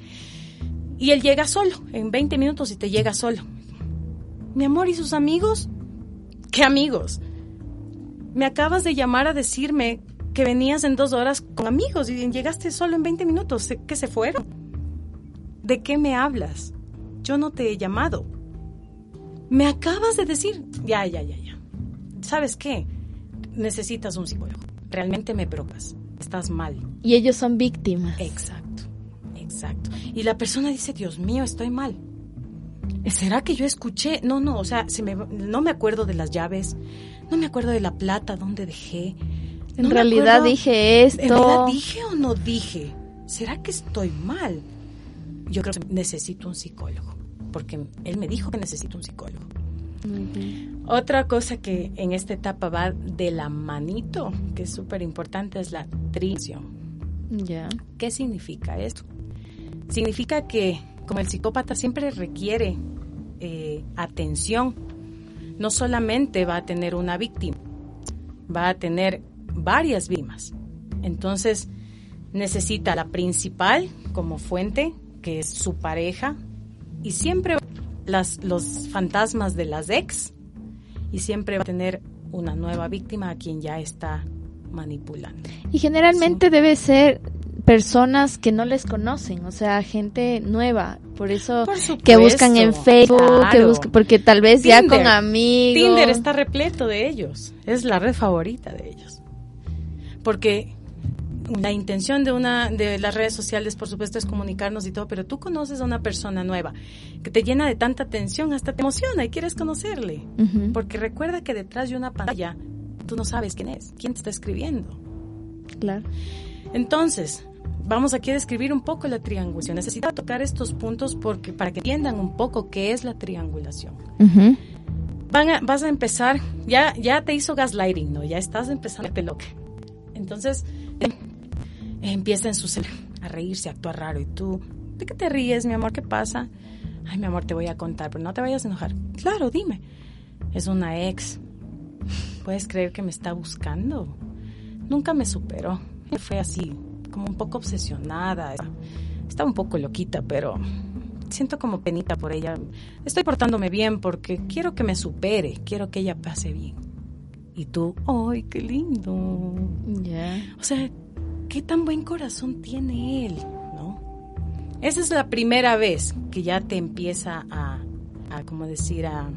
Y él llega solo, en 20 minutos y te llega solo. Mi amor, ¿y sus amigos? ¿Qué amigos? Me acabas de llamar a decirme que venías en dos horas con amigos y llegaste solo en 20 minutos. ¿Se- ¿Qué se fueron? ¿De qué me hablas? Yo no te he llamado. Me acabas de decir, ya, ya, ya, ya. ¿Sabes qué? Necesitas un psicólogo. Realmente me preocupas. Estás mal. Y ellos son víctimas. Exacto, exacto. Y la persona dice, Dios mío, estoy mal. ¿Será que yo escuché? No, no, o sea, se me, no me acuerdo de las llaves, no me acuerdo de la plata, dónde dejé. En No realidad dije esto. ¿En realidad dije o no dije? ¿Será que estoy mal? Yo creo que necesito un psicólogo, porque él me dijo que necesito un psicólogo. Otra cosa que en esta etapa va de la manito, que es súper importante, es la trición. Ya. ¿Qué significa esto? Significa que como el psicópata siempre requiere eh, atención, no solamente va a tener una víctima, va a tener varias víctimas. Entonces necesita la principal como fuente, que es su pareja, y siempre las, los fantasmas de las ex, y siempre va a tener una nueva víctima a quien ya está manipulando. Y generalmente debe ser personas que no les conocen, o sea, gente nueva. Por eso Por que buscan en Facebook, que buscan, porque tal vez ya con amigos. Tinder está repleto de ellos. Es la red favorita de ellos. Porque la intención de una de las redes sociales, por supuesto, es comunicarnos y todo, pero tú conoces a una persona nueva que te llena de tanta atención, hasta te emociona y quieres conocerle. Porque recuerda que detrás de una pantalla tú no sabes quién es, quién te está escribiendo. claro. Entonces, vamos aquí a describir un poco la triangulación. Necesito tocar estos puntos porque para que entiendan un poco qué es la triangulación. Van a- vas a empezar, ya, ya te hizo gaslighting, ¿no? Ya estás empezando a verte loca. Entonces, eh, empieza ser a reírse, a actuar raro. Y tú, ¿de qué te ríes, mi amor? ¿Qué pasa? Ay, mi amor, te voy a contar, pero no te vayas a enojar. Claro, dime. Es una ex. ¿Puedes creer que me está buscando? Nunca me superó. Fue así, como un poco obsesionada. Estaba un poco loquita, pero siento como penita por ella. Estoy portándome bien porque quiero que me supere, quiero que ella pase bien. Y tú, ¡ay, qué lindo! Ya. O sea, qué tan buen corazón tiene él, ¿no? Esa es la primera vez que ya te empieza a, a como decir, a,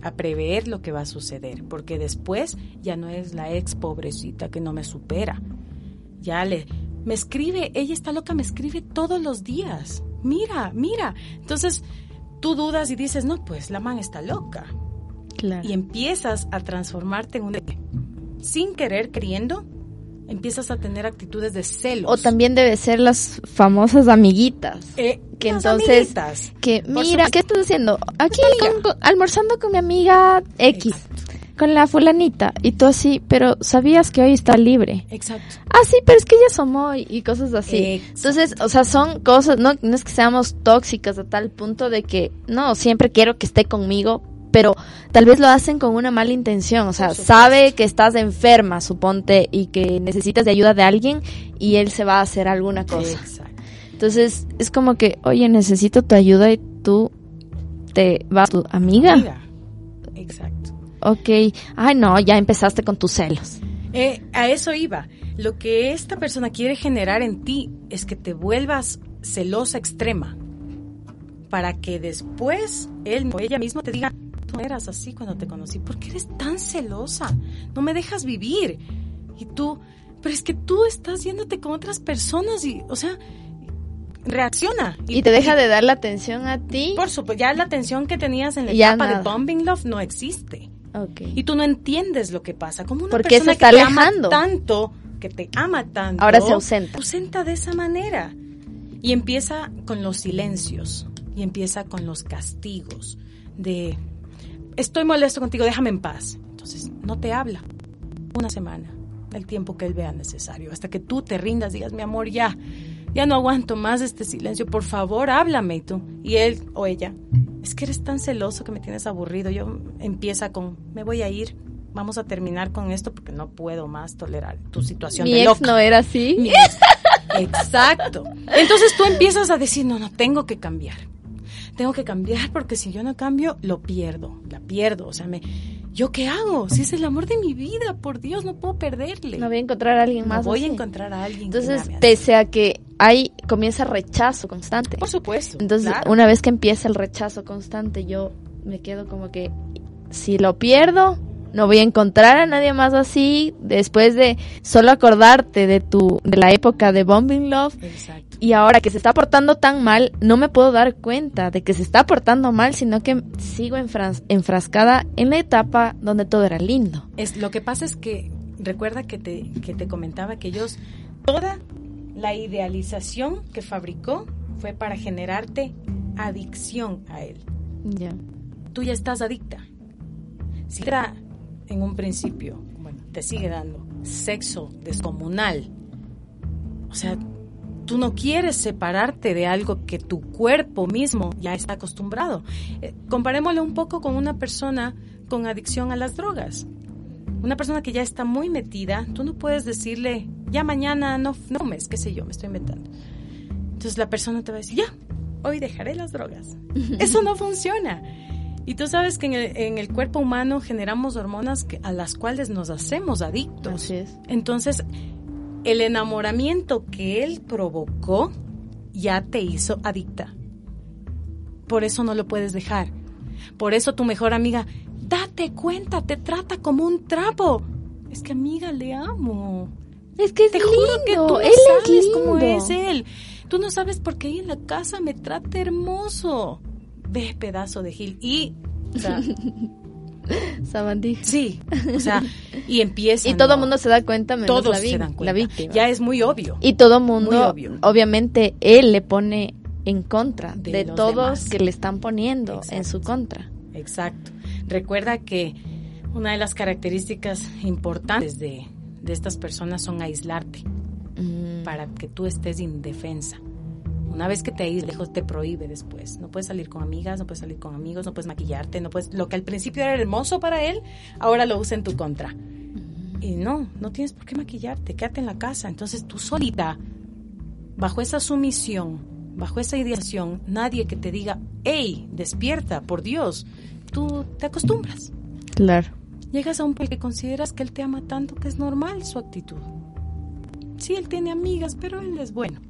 a prever lo que va a suceder, porque después ya no es la ex pobrecita que no me supera. Ya le, me escribe, ella está loca, me escribe todos los días. Mira, mira. Entonces tú dudas y dices, no, pues la man está loca Claro. y empiezas a transformarte en un sin querer queriendo empiezas a tener actitudes de celos O también debe ser las famosas amiguitas. Eh, que entonces amiguitas. que mira. ¿qué estás haciendo? Aquí amiga. con- con- almorzando con mi amiga X, con la fulanita y tú así, pero sabías que hoy está libre. exacto Ah, sí, pero es que ellas somos y, y cosas así. Exacto. Entonces, o sea, son cosas, no, no es que seamos tóxicas a tal punto de que, no, siempre quiero que esté conmigo, pero tal vez lo hacen con una mala intención, o sea, sabe que estás enferma, suponte, y que necesitas de ayuda de alguien y él se va a hacer alguna cosa. exacto Entonces, es como que, oye, necesito tu ayuda y tú te vas a tu amiga. Amiga. exacto Ok, ay no, ya empezaste con tus celos. Eh, a eso iba lo que esta persona quiere generar en ti es que te vuelvas celosa extrema para que después él o ella mismo te diga no eras así cuando te conocí ¿por qué eres tan celosa? no me dejas vivir y tú pero es que tú estás yéndote con otras personas y o sea reacciona Y te deja de dar la atención a ti. por supuesto ya la atención que tenías en la Ya etapa de nada. bombing love no existe Ok. y tú no entiendes lo que pasa. Como una ¿Por qué se persona está que te ama alejando? tanto, que te ama tanto. Ahora se ausenta. ausenta de esa manera. Y empieza con los silencios. Y empieza con los castigos. De, estoy molesto contigo, déjame en paz. Entonces, no te habla. Una semana. El tiempo que él vea necesario. Hasta que tú te rindas, digas, mi amor, ya. Ya no aguanto más este silencio. Por favor, háblame. Y tú. Y él o ella. Es que eres tan celoso que me tienes aburrido. Yo empieza con, me voy a ir. Vamos a terminar con esto porque no puedo más tolerar tu situación Mi de ex loca. no era así. Mi ex. Exacto. Entonces tú empiezas a decir, no, no, tengo que cambiar. Tengo que cambiar porque si yo no cambio, lo pierdo. La pierdo. O sea, me, ¿yo qué hago? Si es el amor de mi vida, por Dios, no puedo perderle. No voy a encontrar a alguien No más. voy a encontrar a alguien Entonces, pese a que hay, comienza rechazo constante. Por supuesto. Entonces, claro. una vez que empieza el rechazo constante, yo me quedo como que si lo pierdo, no voy a encontrar a nadie más así después de solo acordarte de tu de la época de Bombing Love Exacto. y ahora que se está portando tan mal, no me puedo dar cuenta de que se está portando mal, sino que sigo enfras- enfrascada en la etapa donde todo era lindo. Es, lo que pasa es que recuerda que te, que te comentaba que ellos, toda la idealización que fabricó fue para generarte adicción a él. Ya. Tú ya estás adicta. Si era en un principio, bueno, te sigue dando sexo descomunal, o sea, tú no quieres separarte de algo que tu cuerpo mismo ya está acostumbrado. Eh, comparémoslo un poco con una persona con adicción a las drogas. Una persona que ya está muy metida, tú no puedes decirle, ya mañana no, no fumes, qué sé yo, me estoy inventando. Entonces la persona te va a decir, ya, hoy dejaré las drogas. Eso no funciona. Y tú sabes que en el, en el cuerpo humano generamos hormonas que- a las cuales nos hacemos adictos. Así es. Entonces, el enamoramiento que él provocó ya te hizo adicta. Por eso no lo puedes dejar. Por eso tu mejor amiga, date cuenta, te trata como un trapo. Es que amiga, le amo. Es que es Te lindo, juro que tú él es sabes lindo. cómo es él. Tú no sabes por qué ahí en la casa me trata hermoso. Ve, pedazo de Gil. Y, o sea, Sabandija. sí, o sea, y empieza. Y todo el mundo se da cuenta menos Todos la, se dan la cuenta. víctima. Ya es muy obvio. Y todo el mundo, obvio. obviamente, él le pone en contra De todos demás. que le están poniendo en su contra. Exacto. Recuerda que una de las características importantes de, de estas personas son aislarte Mm, para que tú estés indefensa. Una vez que te lejos te prohíbe después. No puedes salir con amigas, no puedes salir con amigos, no puedes maquillarte, no puedes. Lo que al principio era hermoso para él, ahora lo usa en tu contra. Y no, no tienes por qué maquillarte, quédate en la casa. Entonces tú solita, bajo esa sumisión, bajo esa ideación, nadie que te diga, hey, despierta, por Dios, tú te acostumbras. Claro. Llegas a un punto que consideras que él te ama tanto que es normal su actitud. Sí, él tiene amigas, pero él es bueno.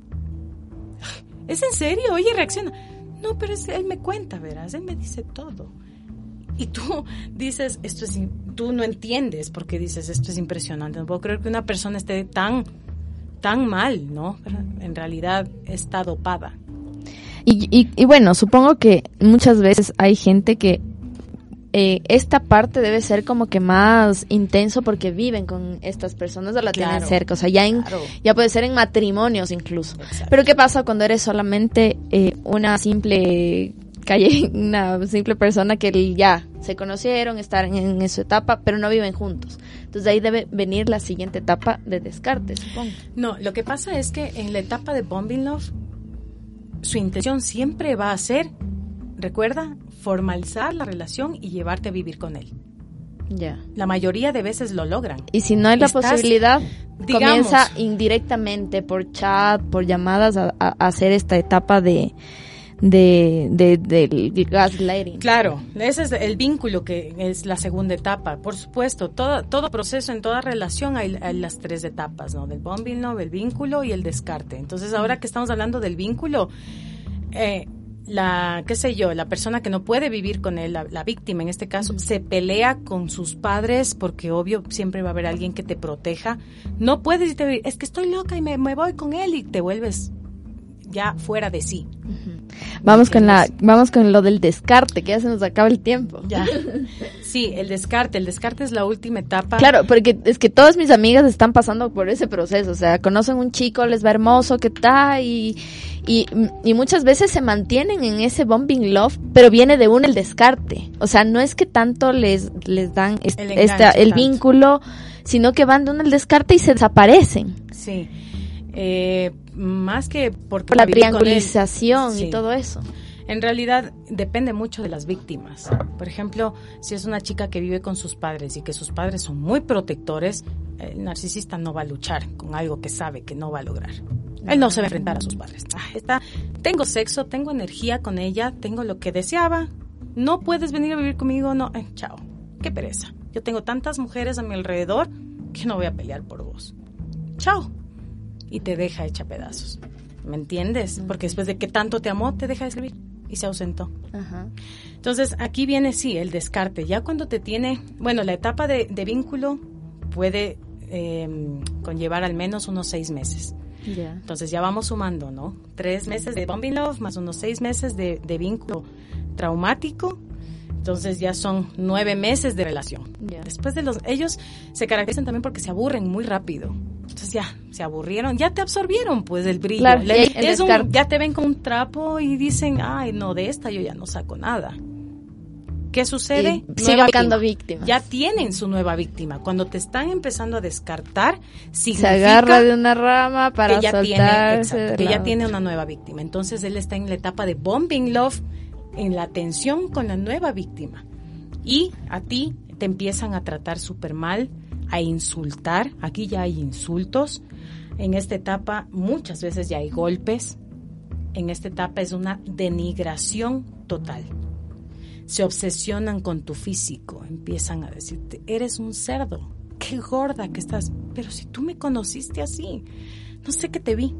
¿Es en serio? Oye, reacciona. No, pero es- él me cuenta, verás, él me dice todo. Y tú dices, esto es, tú no entiendes porque dices, esto es impresionante. No puedo creer que una persona esté tan, tan mal, ¿no? En realidad está dopada. Y, y bueno, supongo que muchas veces hay gente que eh, esta parte debe ser como que más intenso porque viven con estas personas o la tienen cerca. O sea, ya, en, claro. ya puede ser en matrimonios incluso. Exacto. Pero ¿qué pasa cuando eres solamente eh, una simple calle, una simple persona que ya se conocieron, están en, en su etapa, pero no viven juntos? Entonces de ahí debe venir la siguiente etapa de descarte, supongo. No, lo que pasa es que en la etapa de Bombing Love, su intención siempre va a ser, recuerda, formalizar la relación y llevarte a vivir con él. Ya. La mayoría de veces lo logran. Y si no hay la Estás, posibilidad, digamos- comienza indirectamente por chat, por llamadas a, a- hacer esta etapa de, de, de- del gaslighting. Claro, ese es el vínculo que es la segunda etapa. Por supuesto, todo, todo proceso, en toda relación hay, hay las tres etapas, ¿no? Del bombing love, el vínculo y el descarte. Entonces, ahora que estamos hablando del vínculo, eh, la, qué sé yo, la persona que no puede vivir con él, la, la víctima en este caso, se pelea con sus padres porque obvio siempre va a haber alguien que te proteja. No puedes irte, es que estoy loca y me, me voy con él y te vuelves ya fuera de sí. Vamos con la, vamos con lo del descarte, que ya se nos acaba el tiempo. Ya. Sí, el descarte. El descarte es la última etapa. Claro, porque es que todas mis amigas están pasando por ese proceso, o sea, conocen un chico, les va hermoso, ¿qué tal? Y, y, y muchas veces se mantienen en ese bombing love, pero viene de uno el descarte. O sea, no es que tanto les, les dan es- El esta- enganche el tanto. vínculo, sino que van de uno el descarte y se desaparecen. Sí. Eh, más que Por la triangulización Sí. y todo eso. En realidad depende mucho de las víctimas. Por ejemplo, si es una chica que vive con sus padres y que sus padres son muy protectores, el narcisista no va a luchar con algo que sabe que no va a lograr. Él no se va a enfrentar a sus padres. Ah, está, tengo sexo, tengo energía con ella, tengo lo que deseaba. No puedes venir a vivir conmigo, no. Eh, chao. Qué pereza. Yo tengo tantas mujeres a mi alrededor que no voy a pelear por vos. Chao. Y te deja hecha pedazos. ¿Me entiendes? Porque después de que tanto te amó, te deja de escribir. y se ausentó. Ajá. Entonces, aquí viene, sí, el descarte. Ya cuando te tiene, bueno, la etapa de, de vínculo puede eh, conllevar al menos unos seis meses. Entonces ya vamos sumando, ¿no? Tres meses de bumping love más unos seis meses de, de vínculo traumático. Entonces ya son nueve meses de relación. Después de los... Ellos se caracterizan también porque se aburren muy rápido. Entonces ya, se aburrieron, ya te absorbieron pues el brillo. Claro, Le- el es un- ya te ven con un trapo y dicen, ay, no, de esta yo ya no saco nada. ¿Qué sucede? Sigue víctima. víctimas. Ya tienen su nueva víctima. Cuando te están empezando a descartar, Se significa agarra de una rama para que ya tiene, exacto, que ya otra. tiene una nueva víctima. Entonces él está en la etapa de bombing love, en la tensión con la nueva víctima. Y a ti te empiezan a tratar súper mal, a insultar. Aquí ya hay insultos. En esta etapa muchas veces ya hay golpes. En esta etapa es una denigración total. Se obsesionan con tu físico, empiezan a decirte, eres un cerdo, qué gorda que estás, pero si tú me conociste así, no sé qué te vi,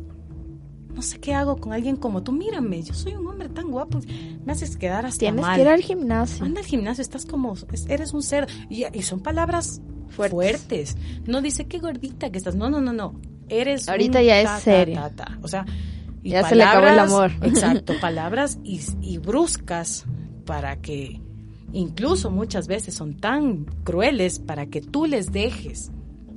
no sé qué hago con alguien como tú, mírame, yo soy un hombre tan guapo, me haces quedar hasta Tienes mal. que ir al gimnasio. Anda al gimnasio, estás como, es- eres un cerdo. Y, y son palabras Fuertes. fuertes. No dice qué gordita que estás. No, no, no, no. Eres. Ahorita un ya es ta, serio. ta, ta. O sea, y Ya se le acabó el amor. Exacto, palabras y, y bruscas para que incluso muchas veces son tan crueles para que tú les dejes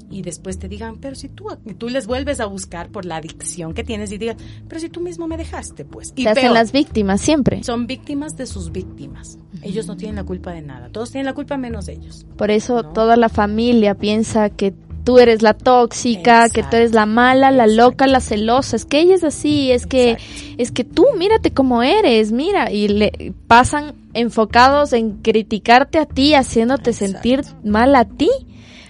y después te digan, pero si tú, tú les vuelves a buscar por la adicción que tienes y digas, pero si tú mismo me dejaste, pues. Y Se hacen peor, las víctimas siempre. son víctimas de sus víctimas. Ellos no tienen la culpa de nada. Todos tienen la culpa menos ellos. Por eso No. toda la familia piensa que tú eres la tóxica, que tú eres la mala, la loca, la celosa. Es que ella es así, es que Exacto. es que tú mírate cómo eres, mira y le pasan enfocados en criticarte a ti, haciéndote Exacto. sentir mal a ti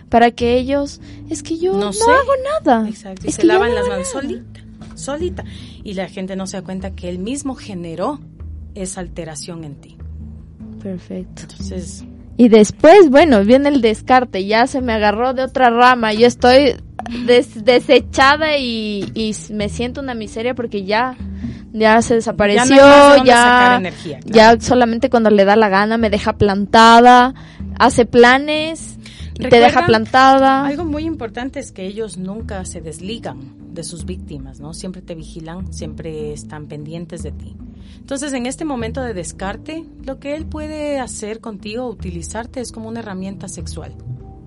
para que ellos es que yo no, No sé. hago nada. Exacto. Y Es se que lavan no las manos solita, solita. Y la gente no se da cuenta que él mismo generó esa alteración en ti. Perfecto. Entonces, Y después, bueno, viene el descarte, ya se me agarró de otra rama, yo estoy des- desechada y, y me siento una miseria porque ya, ya se desapareció, Ya no ya, sacar energía, ya solamente cuando le da la gana me deja plantada, hace planes y te deja plantada. algo muy importante es que ellos nunca se desligan de sus víctimas, ¿no? Siempre te vigilan, siempre están pendientes de ti. Entonces, en este momento de descarte, lo que él puede hacer contigo, utilizarte, es como una herramienta sexual.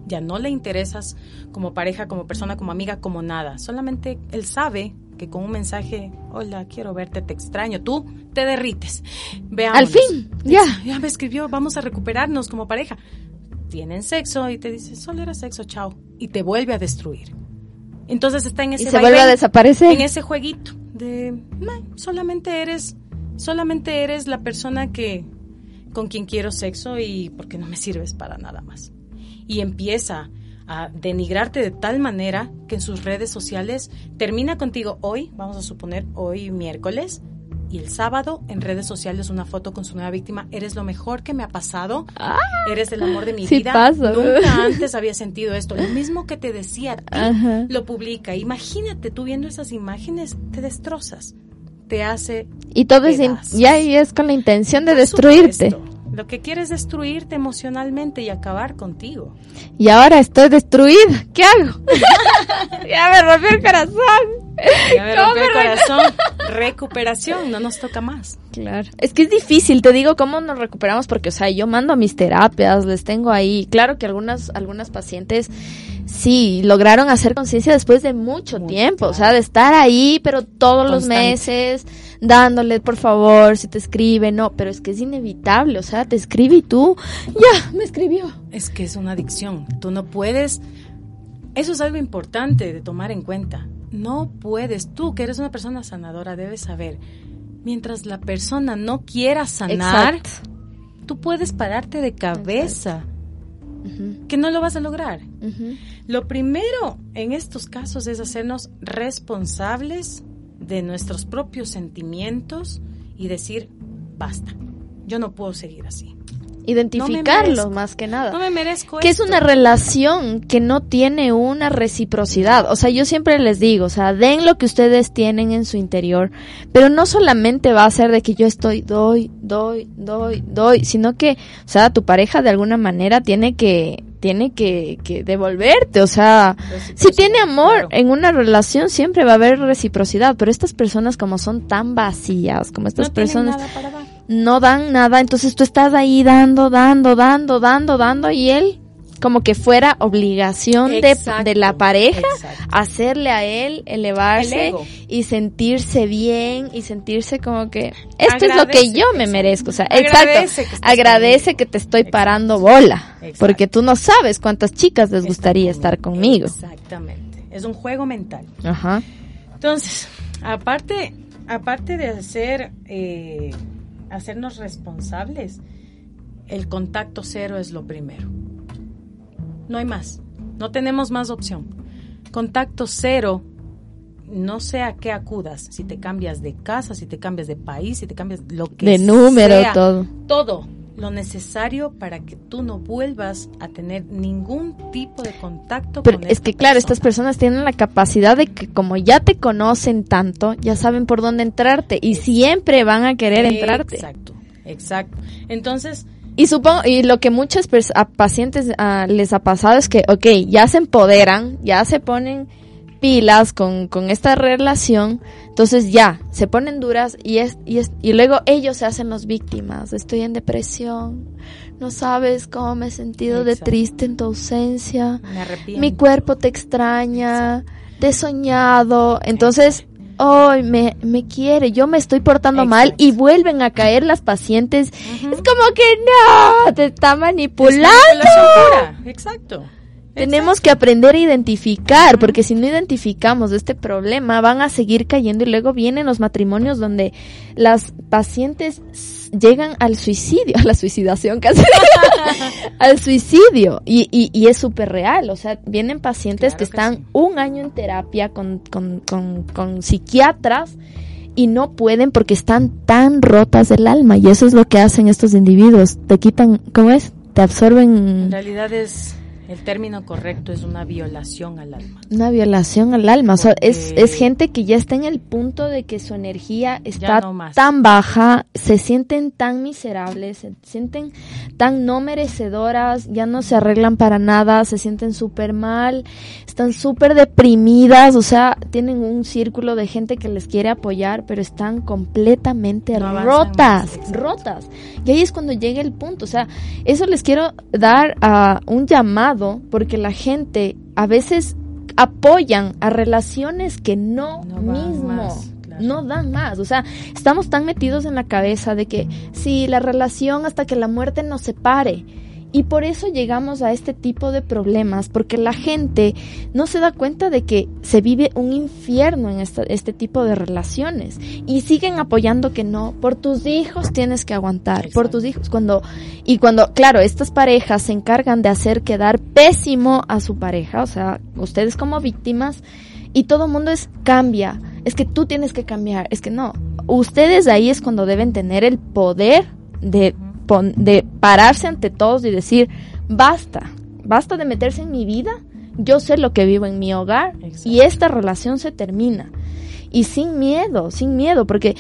Ya no le interesas como pareja, como persona, como amiga, como nada. Solamente él sabe que con un mensaje, hola, quiero verte, te extraño, tú te derrites. Veamos. Al fin, ya. Ya me escribió, vamos a recuperarnos como pareja. Tienen sexo y te dice, solo era sexo, chao. Y te vuelve a destruir. Entonces está en Y ese se vuelve a desaparecer. En ese jueguito de, "Meh, solamente eres, solamente eres la persona que, con quien quiero sexo y porque no me sirves para nada más. Y empieza a denigrarte de tal manera que en sus redes sociales termina contigo hoy, vamos a suponer hoy miércoles, y el sábado en redes sociales una foto con su nueva víctima, eres lo mejor que me ha pasado, eres el amor de mi Ah, sí vida, pasa. nunca antes había sentido esto, lo mismo que te decía Ajá. lo publica, imagínate tú viendo esas imágenes, te destrozas, te hace Y todo es, ya y es con la intención de Por destruirte. supuesto. Lo que quieres es destruirte emocionalmente y acabar contigo. Y ahora estoy destruida. ¿Qué hago? ya me rompió el corazón. Ya me ¿Cómo rompió el me re- corazón. Recuperación, no nos toca más. Claro. Es que es difícil, te digo, cómo nos recuperamos porque, o sea, yo mando mis terapias, les tengo ahí. Claro que algunas, algunas pacientes sí lograron hacer conciencia después de mucho Muy tiempo, o sea, de estar ahí, pero todos los meses dándole, por favor, si te escribe, no, pero es que es inevitable, o sea, te escribe y tú, ya, me escribió. Es que es una adicción. Tú no puedes. Eso es algo importante de tomar en cuenta. No puedes. Tú, que eres una persona sanadora, debes saber. Mientras la persona no quiera sanar, Exacto. tú puedes pararte de cabeza. Que no lo vas a lograr. Lo primero en estos casos es hacernos responsables de nuestros propios sentimientos y decir, basta, yo no puedo seguir así. Identificarlo merezco. más que nada. No me merezco que es una relación que no tiene una reciprocidad. O sea, yo siempre les digo, o sea, den lo que ustedes tienen en su interior, pero no solamente va a ser de que yo estoy doy, doy, doy, doy, sino que, o sea, tu pareja de alguna manera tiene que tiene que, que devolverte, o sea, si tiene amor claro. en una relación siempre va a haber reciprocidad, pero estas personas como son tan vacías, como estas no personas nada para dar. No dan nada, entonces tú estás ahí dando, dando, dando, dando, dando y él como que fuera obligación de, Exacto, de la pareja exacto. hacerle a él elevarse y sentirse bien y sentirse como que esto es lo que yo me exacto. merezco, o sea, Agradece exacto, que agradece que te estoy parando bola, porque tú no sabes cuántas chicas les gustaría estar conmigo. Exactamente. Es un juego mental. Ajá. Entonces, aparte, aparte de hacer, eh, hacernos responsables, el contacto cero es lo primero. No hay más. No tenemos más opción. Contacto cero, no sé a qué acudas. Si te cambias de casa, si te cambias de país, si te cambias lo que De número, sea, todo. Todo lo necesario para que tú no vuelvas a tener ningún tipo de contacto Pero con es esta que claro, estas persona. personas tienen la capacidad de que como ya te conocen tanto, ya saben por dónde entrarte y siempre van a querer entrarte. Exacto, exacto. Entonces, Y supongo, y lo que muchas a pacientes les ha pasado es que, ok, ya se empoderan, ya se ponen pilas con, con esta relación, entonces ya, se ponen duras y es, y es, y luego ellos se hacen los víctimas, estoy en depresión, no sabes cómo me he sentido de triste en tu ausencia, me arrepiento. mi cuerpo te extraña, te he soñado, entonces, hoy me, me quiere, yo me estoy portando mal y vuelven a caer las pacientes. Es como que no, te está Es manipulando. manipulación pura, Exacto. Tenemos que aprender a identificar, porque si no identificamos este problema, van a seguir cayendo y luego vienen los matrimonios donde las pacientes llegan al suicidio, a la suicidación casi, al suicidio. Y, y, y es súper real, o sea, vienen pacientes Claro que que están sí. un año en terapia con, con, con, con psiquiatras y no pueden porque están tan rotas del alma. Y eso es lo que hacen estos individuos. Te quitan, ¿cómo es? Te absorben En realidad es, el término correcto es una violación al alma. Una violación al alma. O sea, es, es gente que ya está en el punto de que su energía está no tan baja, se sienten tan miserables, se sienten tan no merecedoras, ya no se arreglan para nada, se sienten súper mal, están súper deprimidas, o sea, tienen un círculo de gente que les quiere apoyar, pero están completamente No rotas, más, rotas. Y ahí es cuando llega el punto, o sea, eso les quiero dar a un llamado porque la gente a veces apoyan a relaciones que no, No van mismo más, claro. no dan más, o sea, estamos tan metidos en la cabeza de que sí, la relación hasta que la muerte nos separe. Y por eso llegamos a este tipo de problemas, porque la gente no se da cuenta de que se vive un infierno en esta- este tipo de relaciones y siguen apoyando que no, por tus hijos tienes que aguantar, por tus hijos. Cuando, y cuando, claro, estas parejas se encargan de hacer quedar pésimo a su pareja, o sea, ustedes como víctimas, y todo el mundo es cambia, es que tú tienes que cambiar, es que no. Ustedes ahí es cuando deben tener el poder de, de pararse ante todos y decir, basta, basta de meterse en mi vida, yo sé lo que vivo en mi hogar Exacto. y esta relación se termina. Y sin miedo, sin miedo, porque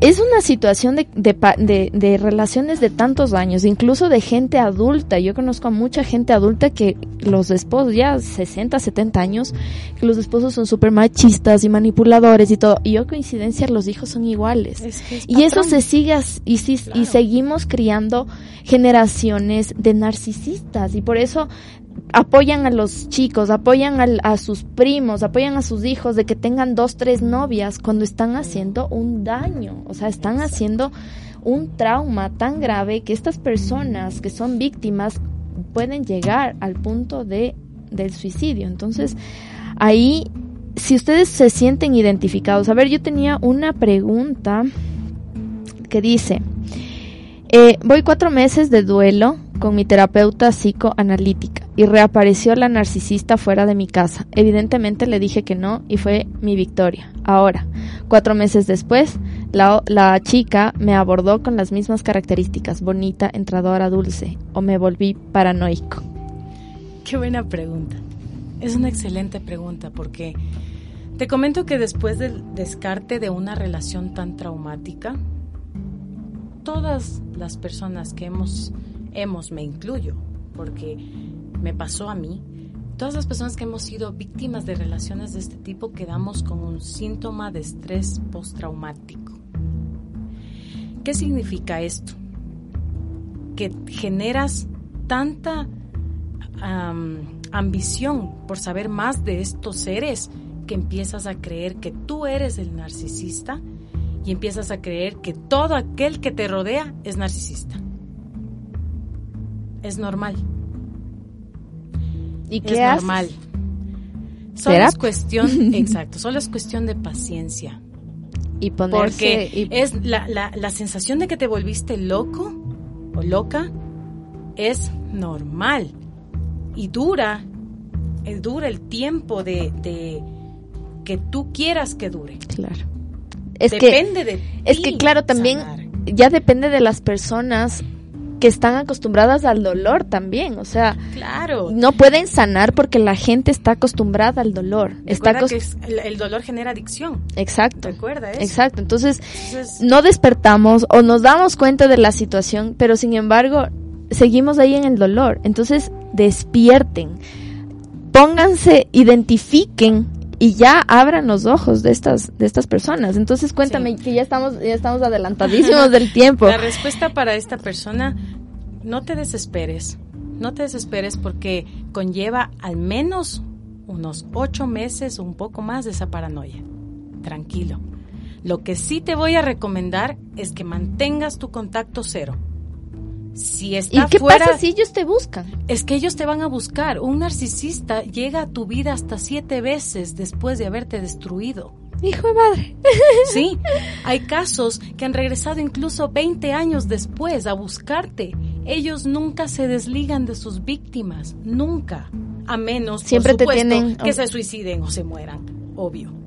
es una situación de, de, de- de relaciones de tantos años, incluso de gente adulta. Yo conozco a mucha gente adulta que los esposos, ya 60, 70 años, que los esposos son súper machistas y manipuladores y todo. Y yo coincidencia, los hijos son iguales. Es que es Y eso se sigue y, si- y seguimos criando generaciones de narcisistas y por eso apoyan a los chicos, apoyan al- a sus primos, apoyan a sus hijos de que tengan dos, tres novias cuando están haciendo un daño, o sea, están haciendo un trauma tan grave que estas personas que son víctimas pueden llegar al punto de del suicidio. Entonces, ahí si ustedes se sienten identificados, a ver, yo tenía una pregunta que dice, eh, voy cuatro meses de duelo con mi terapeuta psicoanalítica y reapareció la narcisista fuera de mi casa. Evidentemente le dije que no y fue mi victoria. Ahora, cuatro meses después, La, chica me abordó con las mismas características, bonita, entradora, dulce, o me volví paranoico. Qué buena pregunta. Es una excelente pregunta porque te comento que después del descarte de una relación tan traumática, todas las personas que hemos, hemos, me incluyo, porque me pasó a mí, todas las personas que hemos sido víctimas de relaciones de este tipo quedamos con un síntoma de estrés postraumático. ¿Qué significa esto? Que generas tanta ambición por saber más de estos seres que empiezas a creer que tú eres el narcisista y empiezas a creer que todo aquel que te rodea es narcisista. Es normal. ¿Y qué es normal. Solo es cuestión, exacto, solo es cuestión de paciencia. Y ponerse, Porque es la, la, la sensación de que te volviste loco o loca es normal y dura, el eh, dura el tiempo de, de que tú quieras que dure. Claro. Es depende que, de Es que claro, también ya depende de las personas que están acostumbradas al dolor también, o sea, claro. no pueden sanar porque la gente está acostumbrada al dolor. Está que el, dolor genera adicción. Exacto. Recuerda eso. Exacto. Entonces, no despertamos o nos damos cuenta de la situación, pero sin embargo, seguimos ahí en el dolor. Entonces, despierten. Pónganse, identifiquen y ya abran los ojos de estas de estas personas. Entonces cuéntame que ya estamos ya estamos adelantadísimos del tiempo. La respuesta para esta persona no te desesperes. No te desesperes porque conlleva al menos unos ocho meses o un poco más de esa paranoia. Tranquilo. Lo que sí te voy a recomendar es que mantengas tu contacto cero si está ¿Y qué pasa si ellos te buscan? Es que ellos te van a buscar. Un narcisista llega a tu vida hasta siete veces después de haberte destruido. Hijo de madre. Sí, hay casos que han regresado incluso 20 años después a buscarte. Ellos nunca se desligan de sus víctimas, nunca. A menos, Siempre por supuesto, te tienen... que se suiciden o se mueran, obvio.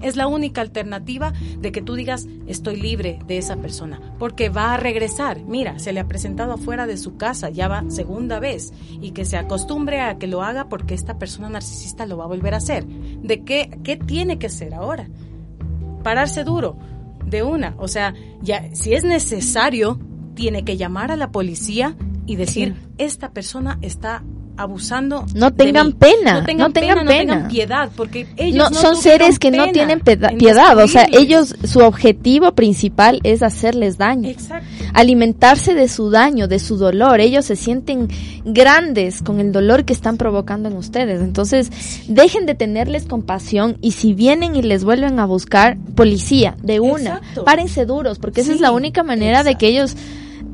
Es la única alternativa de que tú digas, estoy libre de esa persona, porque va a regresar. Mira, se le ha presentado afuera de su casa, ya va segunda vez, y que se acostumbre a que lo haga porque esta persona narcisista lo va a volver a hacer. ¿De qué, qué tiene que hacer ahora? Pararse duro, de una. O sea, ya, si es necesario, tiene que llamar a la policía y decir, esta persona está abusando. No tengan pena, no tengan, pena, no tengan piedad, porque ellos no, son seres que no tienen piedad, o sea, ellos su objetivo principal es hacerles daño, alimentarse de su daño, de su dolor. Ellos se sienten grandes con el dolor que están provocando en ustedes. Entonces, dejen de tenerles compasión y si vienen y les vuelven a buscar policía de una, párense duros, porque esa es la única manera de que ellos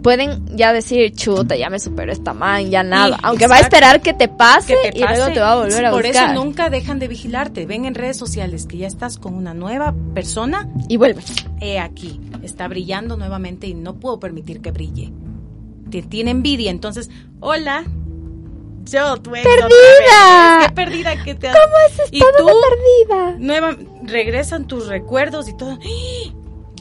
pueden ya decir, chuta, ya me superó esta man, ya nada. Aunque va a esperar que te pase, y luego te va a volver a buscar. Por eso nunca dejan de vigilarte. Ven en redes sociales que ya estás con una nueva persona. Y vuelve. He aquí, está brillando nuevamente y no puedo permitir que brille. Te tiene envidia, entonces, hola, yo tu perdida qué perdida que te has... cómo has estado y tú, perdida nueva regresan tus recuerdos y todo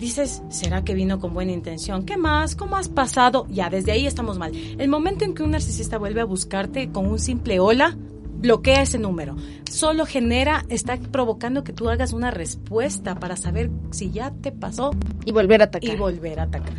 dices, ¿será que vino con buena intención? ¿Qué más? ¿Cómo has pasado? Ya, desde ahí estamos mal. El momento en que un narcisista vuelve a buscarte con un simple hola, bloquea ese número. Solo genera, está provocando que tú hagas una respuesta para saber si ya te pasó. Y volver a atacar. Y volver a atacar.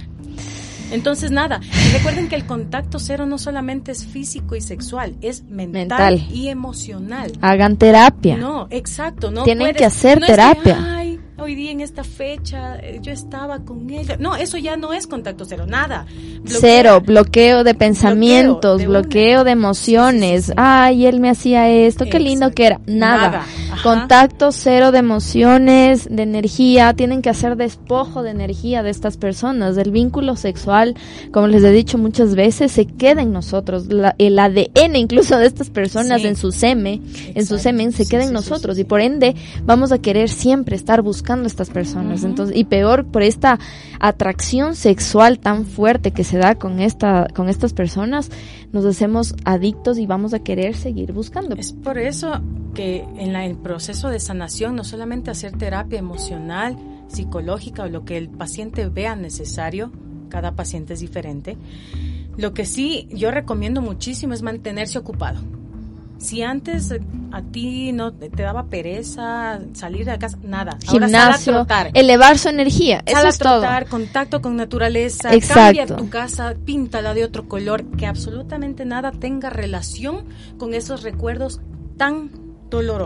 Entonces, nada, recuerden que el contacto cero no solamente es físico y sexual, es mental, y emocional. Hagan terapia. No, exacto. No Tienen que hacer terapia hoy día en esta fecha eh, yo estaba con ella. No, eso ya no es contacto cero, nada. cero, bloqueo de pensamientos, bloqueo de, emociones. Ay, él me hacía esto, qué lindo que era. Nada. Contacto cero de emociones, de energía. Tienen que hacer despojo de energía de estas personas. Del vínculo sexual, como les he dicho muchas veces, se queda en nosotros. el ADN incluso de estas personas en su semen, en su semen, se queda en nosotros. Y por ende, vamos a querer siempre estar buscando buscando estas personas. Entonces, y peor por esta atracción sexual tan fuerte que se da con esta con estas personas, nos hacemos adictos y vamos a querer seguir buscando. Es por eso que en la, el proceso de sanación no solamente hacer terapia emocional, psicológica o lo que el paciente vea necesario. Cada paciente es diferente. Lo que sí yo recomiendo muchísimo es mantenerse ocupado. Si antes a ti no te daba pereza salir de casa, nada. Ahora sal a Gimnasio, trotar. elevar su energía, Sal eso a es todo. trotar, contacto con naturaleza, Exacto. cambia tu casa, píntala de otro color, que absolutamente nada tenga relación con esos recuerdos tan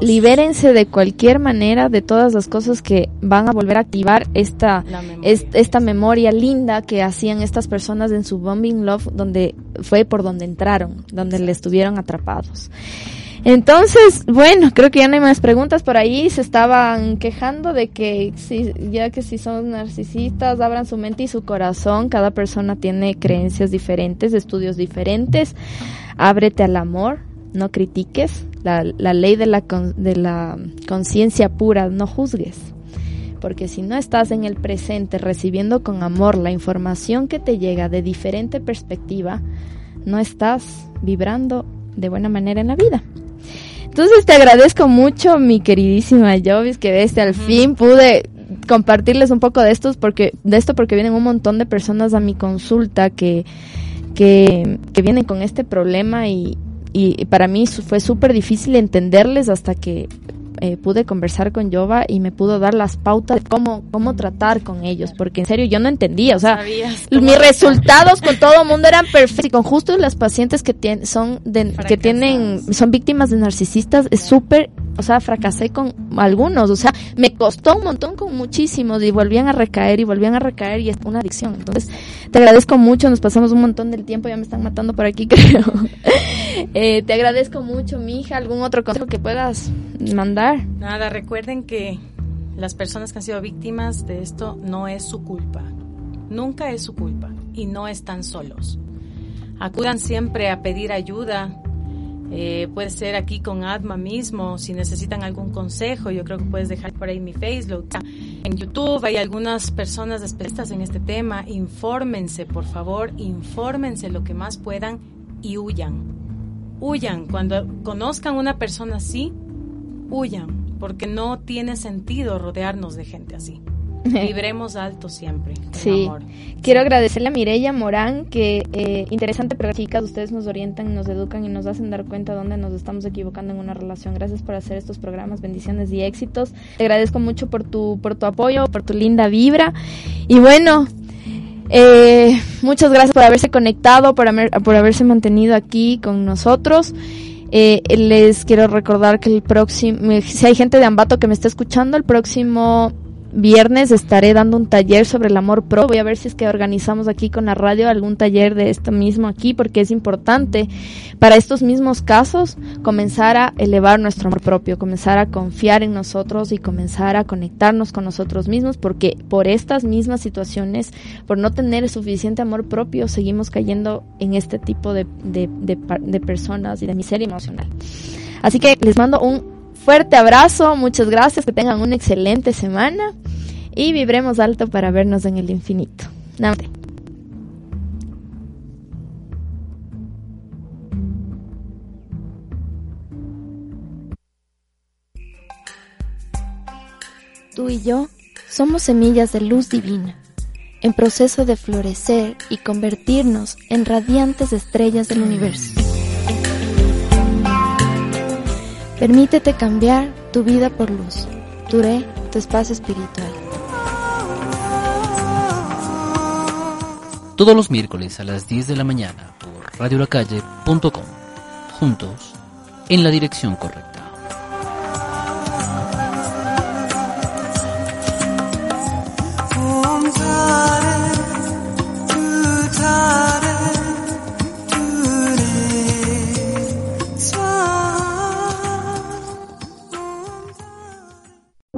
Libérense de cualquier manera de todas las cosas que van a volver a activar esta, memoria. es- esta memoria linda que hacían estas personas en su Bombing Love, donde fue por donde entraron, donde le estuvieron atrapados. Entonces, bueno, creo que ya no hay más preguntas por ahí. Se estaban quejando de que si, ya que si son narcisistas, abran su mente y su corazón. Cada persona tiene creencias diferentes, estudios diferentes. Ábrete al amor, no critiques. La, la ley de la, de la conciencia pura, no juzgues. Porque si no estás en el presente recibiendo con amor la información que te llega de diferente perspectiva, no estás vibrando de buena manera en la vida. Entonces te agradezco mucho, mi queridísima Jovis, que desde al fin pude compartirles un poco de estos porque de esto porque vienen un montón de personas a mi consulta que que, que vienen con este problema y, y para mí fue súper difícil entenderles hasta que eh, pude conversar con Jova y me pudo dar las pautas de cómo, cómo tratar con ellos, porque en serio yo no entendía, o sea, mis resultados con todo el mundo eran perfectos y con justo las pacientes que tienen son de, que tienen son víctimas de narcisistas es súper o sea fracasé con algunos o sea me costó un montón con muchísimos y volvían a recaer y volvían a recaer y es una adicción entonces te agradezco mucho nos pasamos un montón del tiempo ya me están matando por aquí creo Eh, te agradezco mucho mi hija algún otro consejo que puedas mandar Nada, recuerden que las personas que han sido víctimas de esto no es su culpa. Nunca es su culpa y no están solos. Acudan siempre a pedir ayuda. Eh, puede ser aquí con Adma mismo, si necesitan algún consejo, yo creo que puedes dejar por ahí mi Facebook. En YouTube hay algunas personas especialistas en este tema. Infórmense, por favor, infórmense lo que más puedan y huyan. Huyan. Cuando conozcan una persona así, huyan, porque no tiene sentido rodearnos de gente así. Vibremos alto siempre. Sí. amor. Quiero agradecerle a Mireya Morán, que eh, interesante pero chicas, ustedes nos orientan, nos educan y nos hacen dar cuenta dónde nos estamos equivocando en una relación. Gracias por hacer estos programas, bendiciones y éxitos. Te agradezco mucho por tu, por tu apoyo, por tu linda vibra. Y bueno, eh, muchas gracias por haberse conectado, por, haber- por haberse mantenido aquí con nosotros. Eh, les quiero recordar que el próximo, eh, si hay gente de Ambato que me está escuchando, el próximo viernes estaré dando un taller sobre el amor pro. Voy a ver si es que organizamos aquí con la radio algún taller de esto mismo aquí, porque es importante para estos mismos casos comenzar a elevar nuestro amor propio, comenzar a confiar en nosotros y comenzar a conectarnos con nosotros mismos, porque por estas mismas situaciones, por no tener suficiente amor propio, seguimos cayendo en este tipo de, de, de personas y de miseria emocional. Así que les mando un fuerte abrazo, muchas gracias, que tengan una excelente semana y vibremos alto para vernos en el infinito. Namaste. Tú y yo somos semillas de luz divina, en proceso de florecer y convertirnos en radiantes estrellas del universo. Permítete cambiar tu vida por luz. Duré tu espacio espiritual. Todos los miércoles a las 10 de la mañana por radiolacalle.com. Juntos, en la dirección correcta.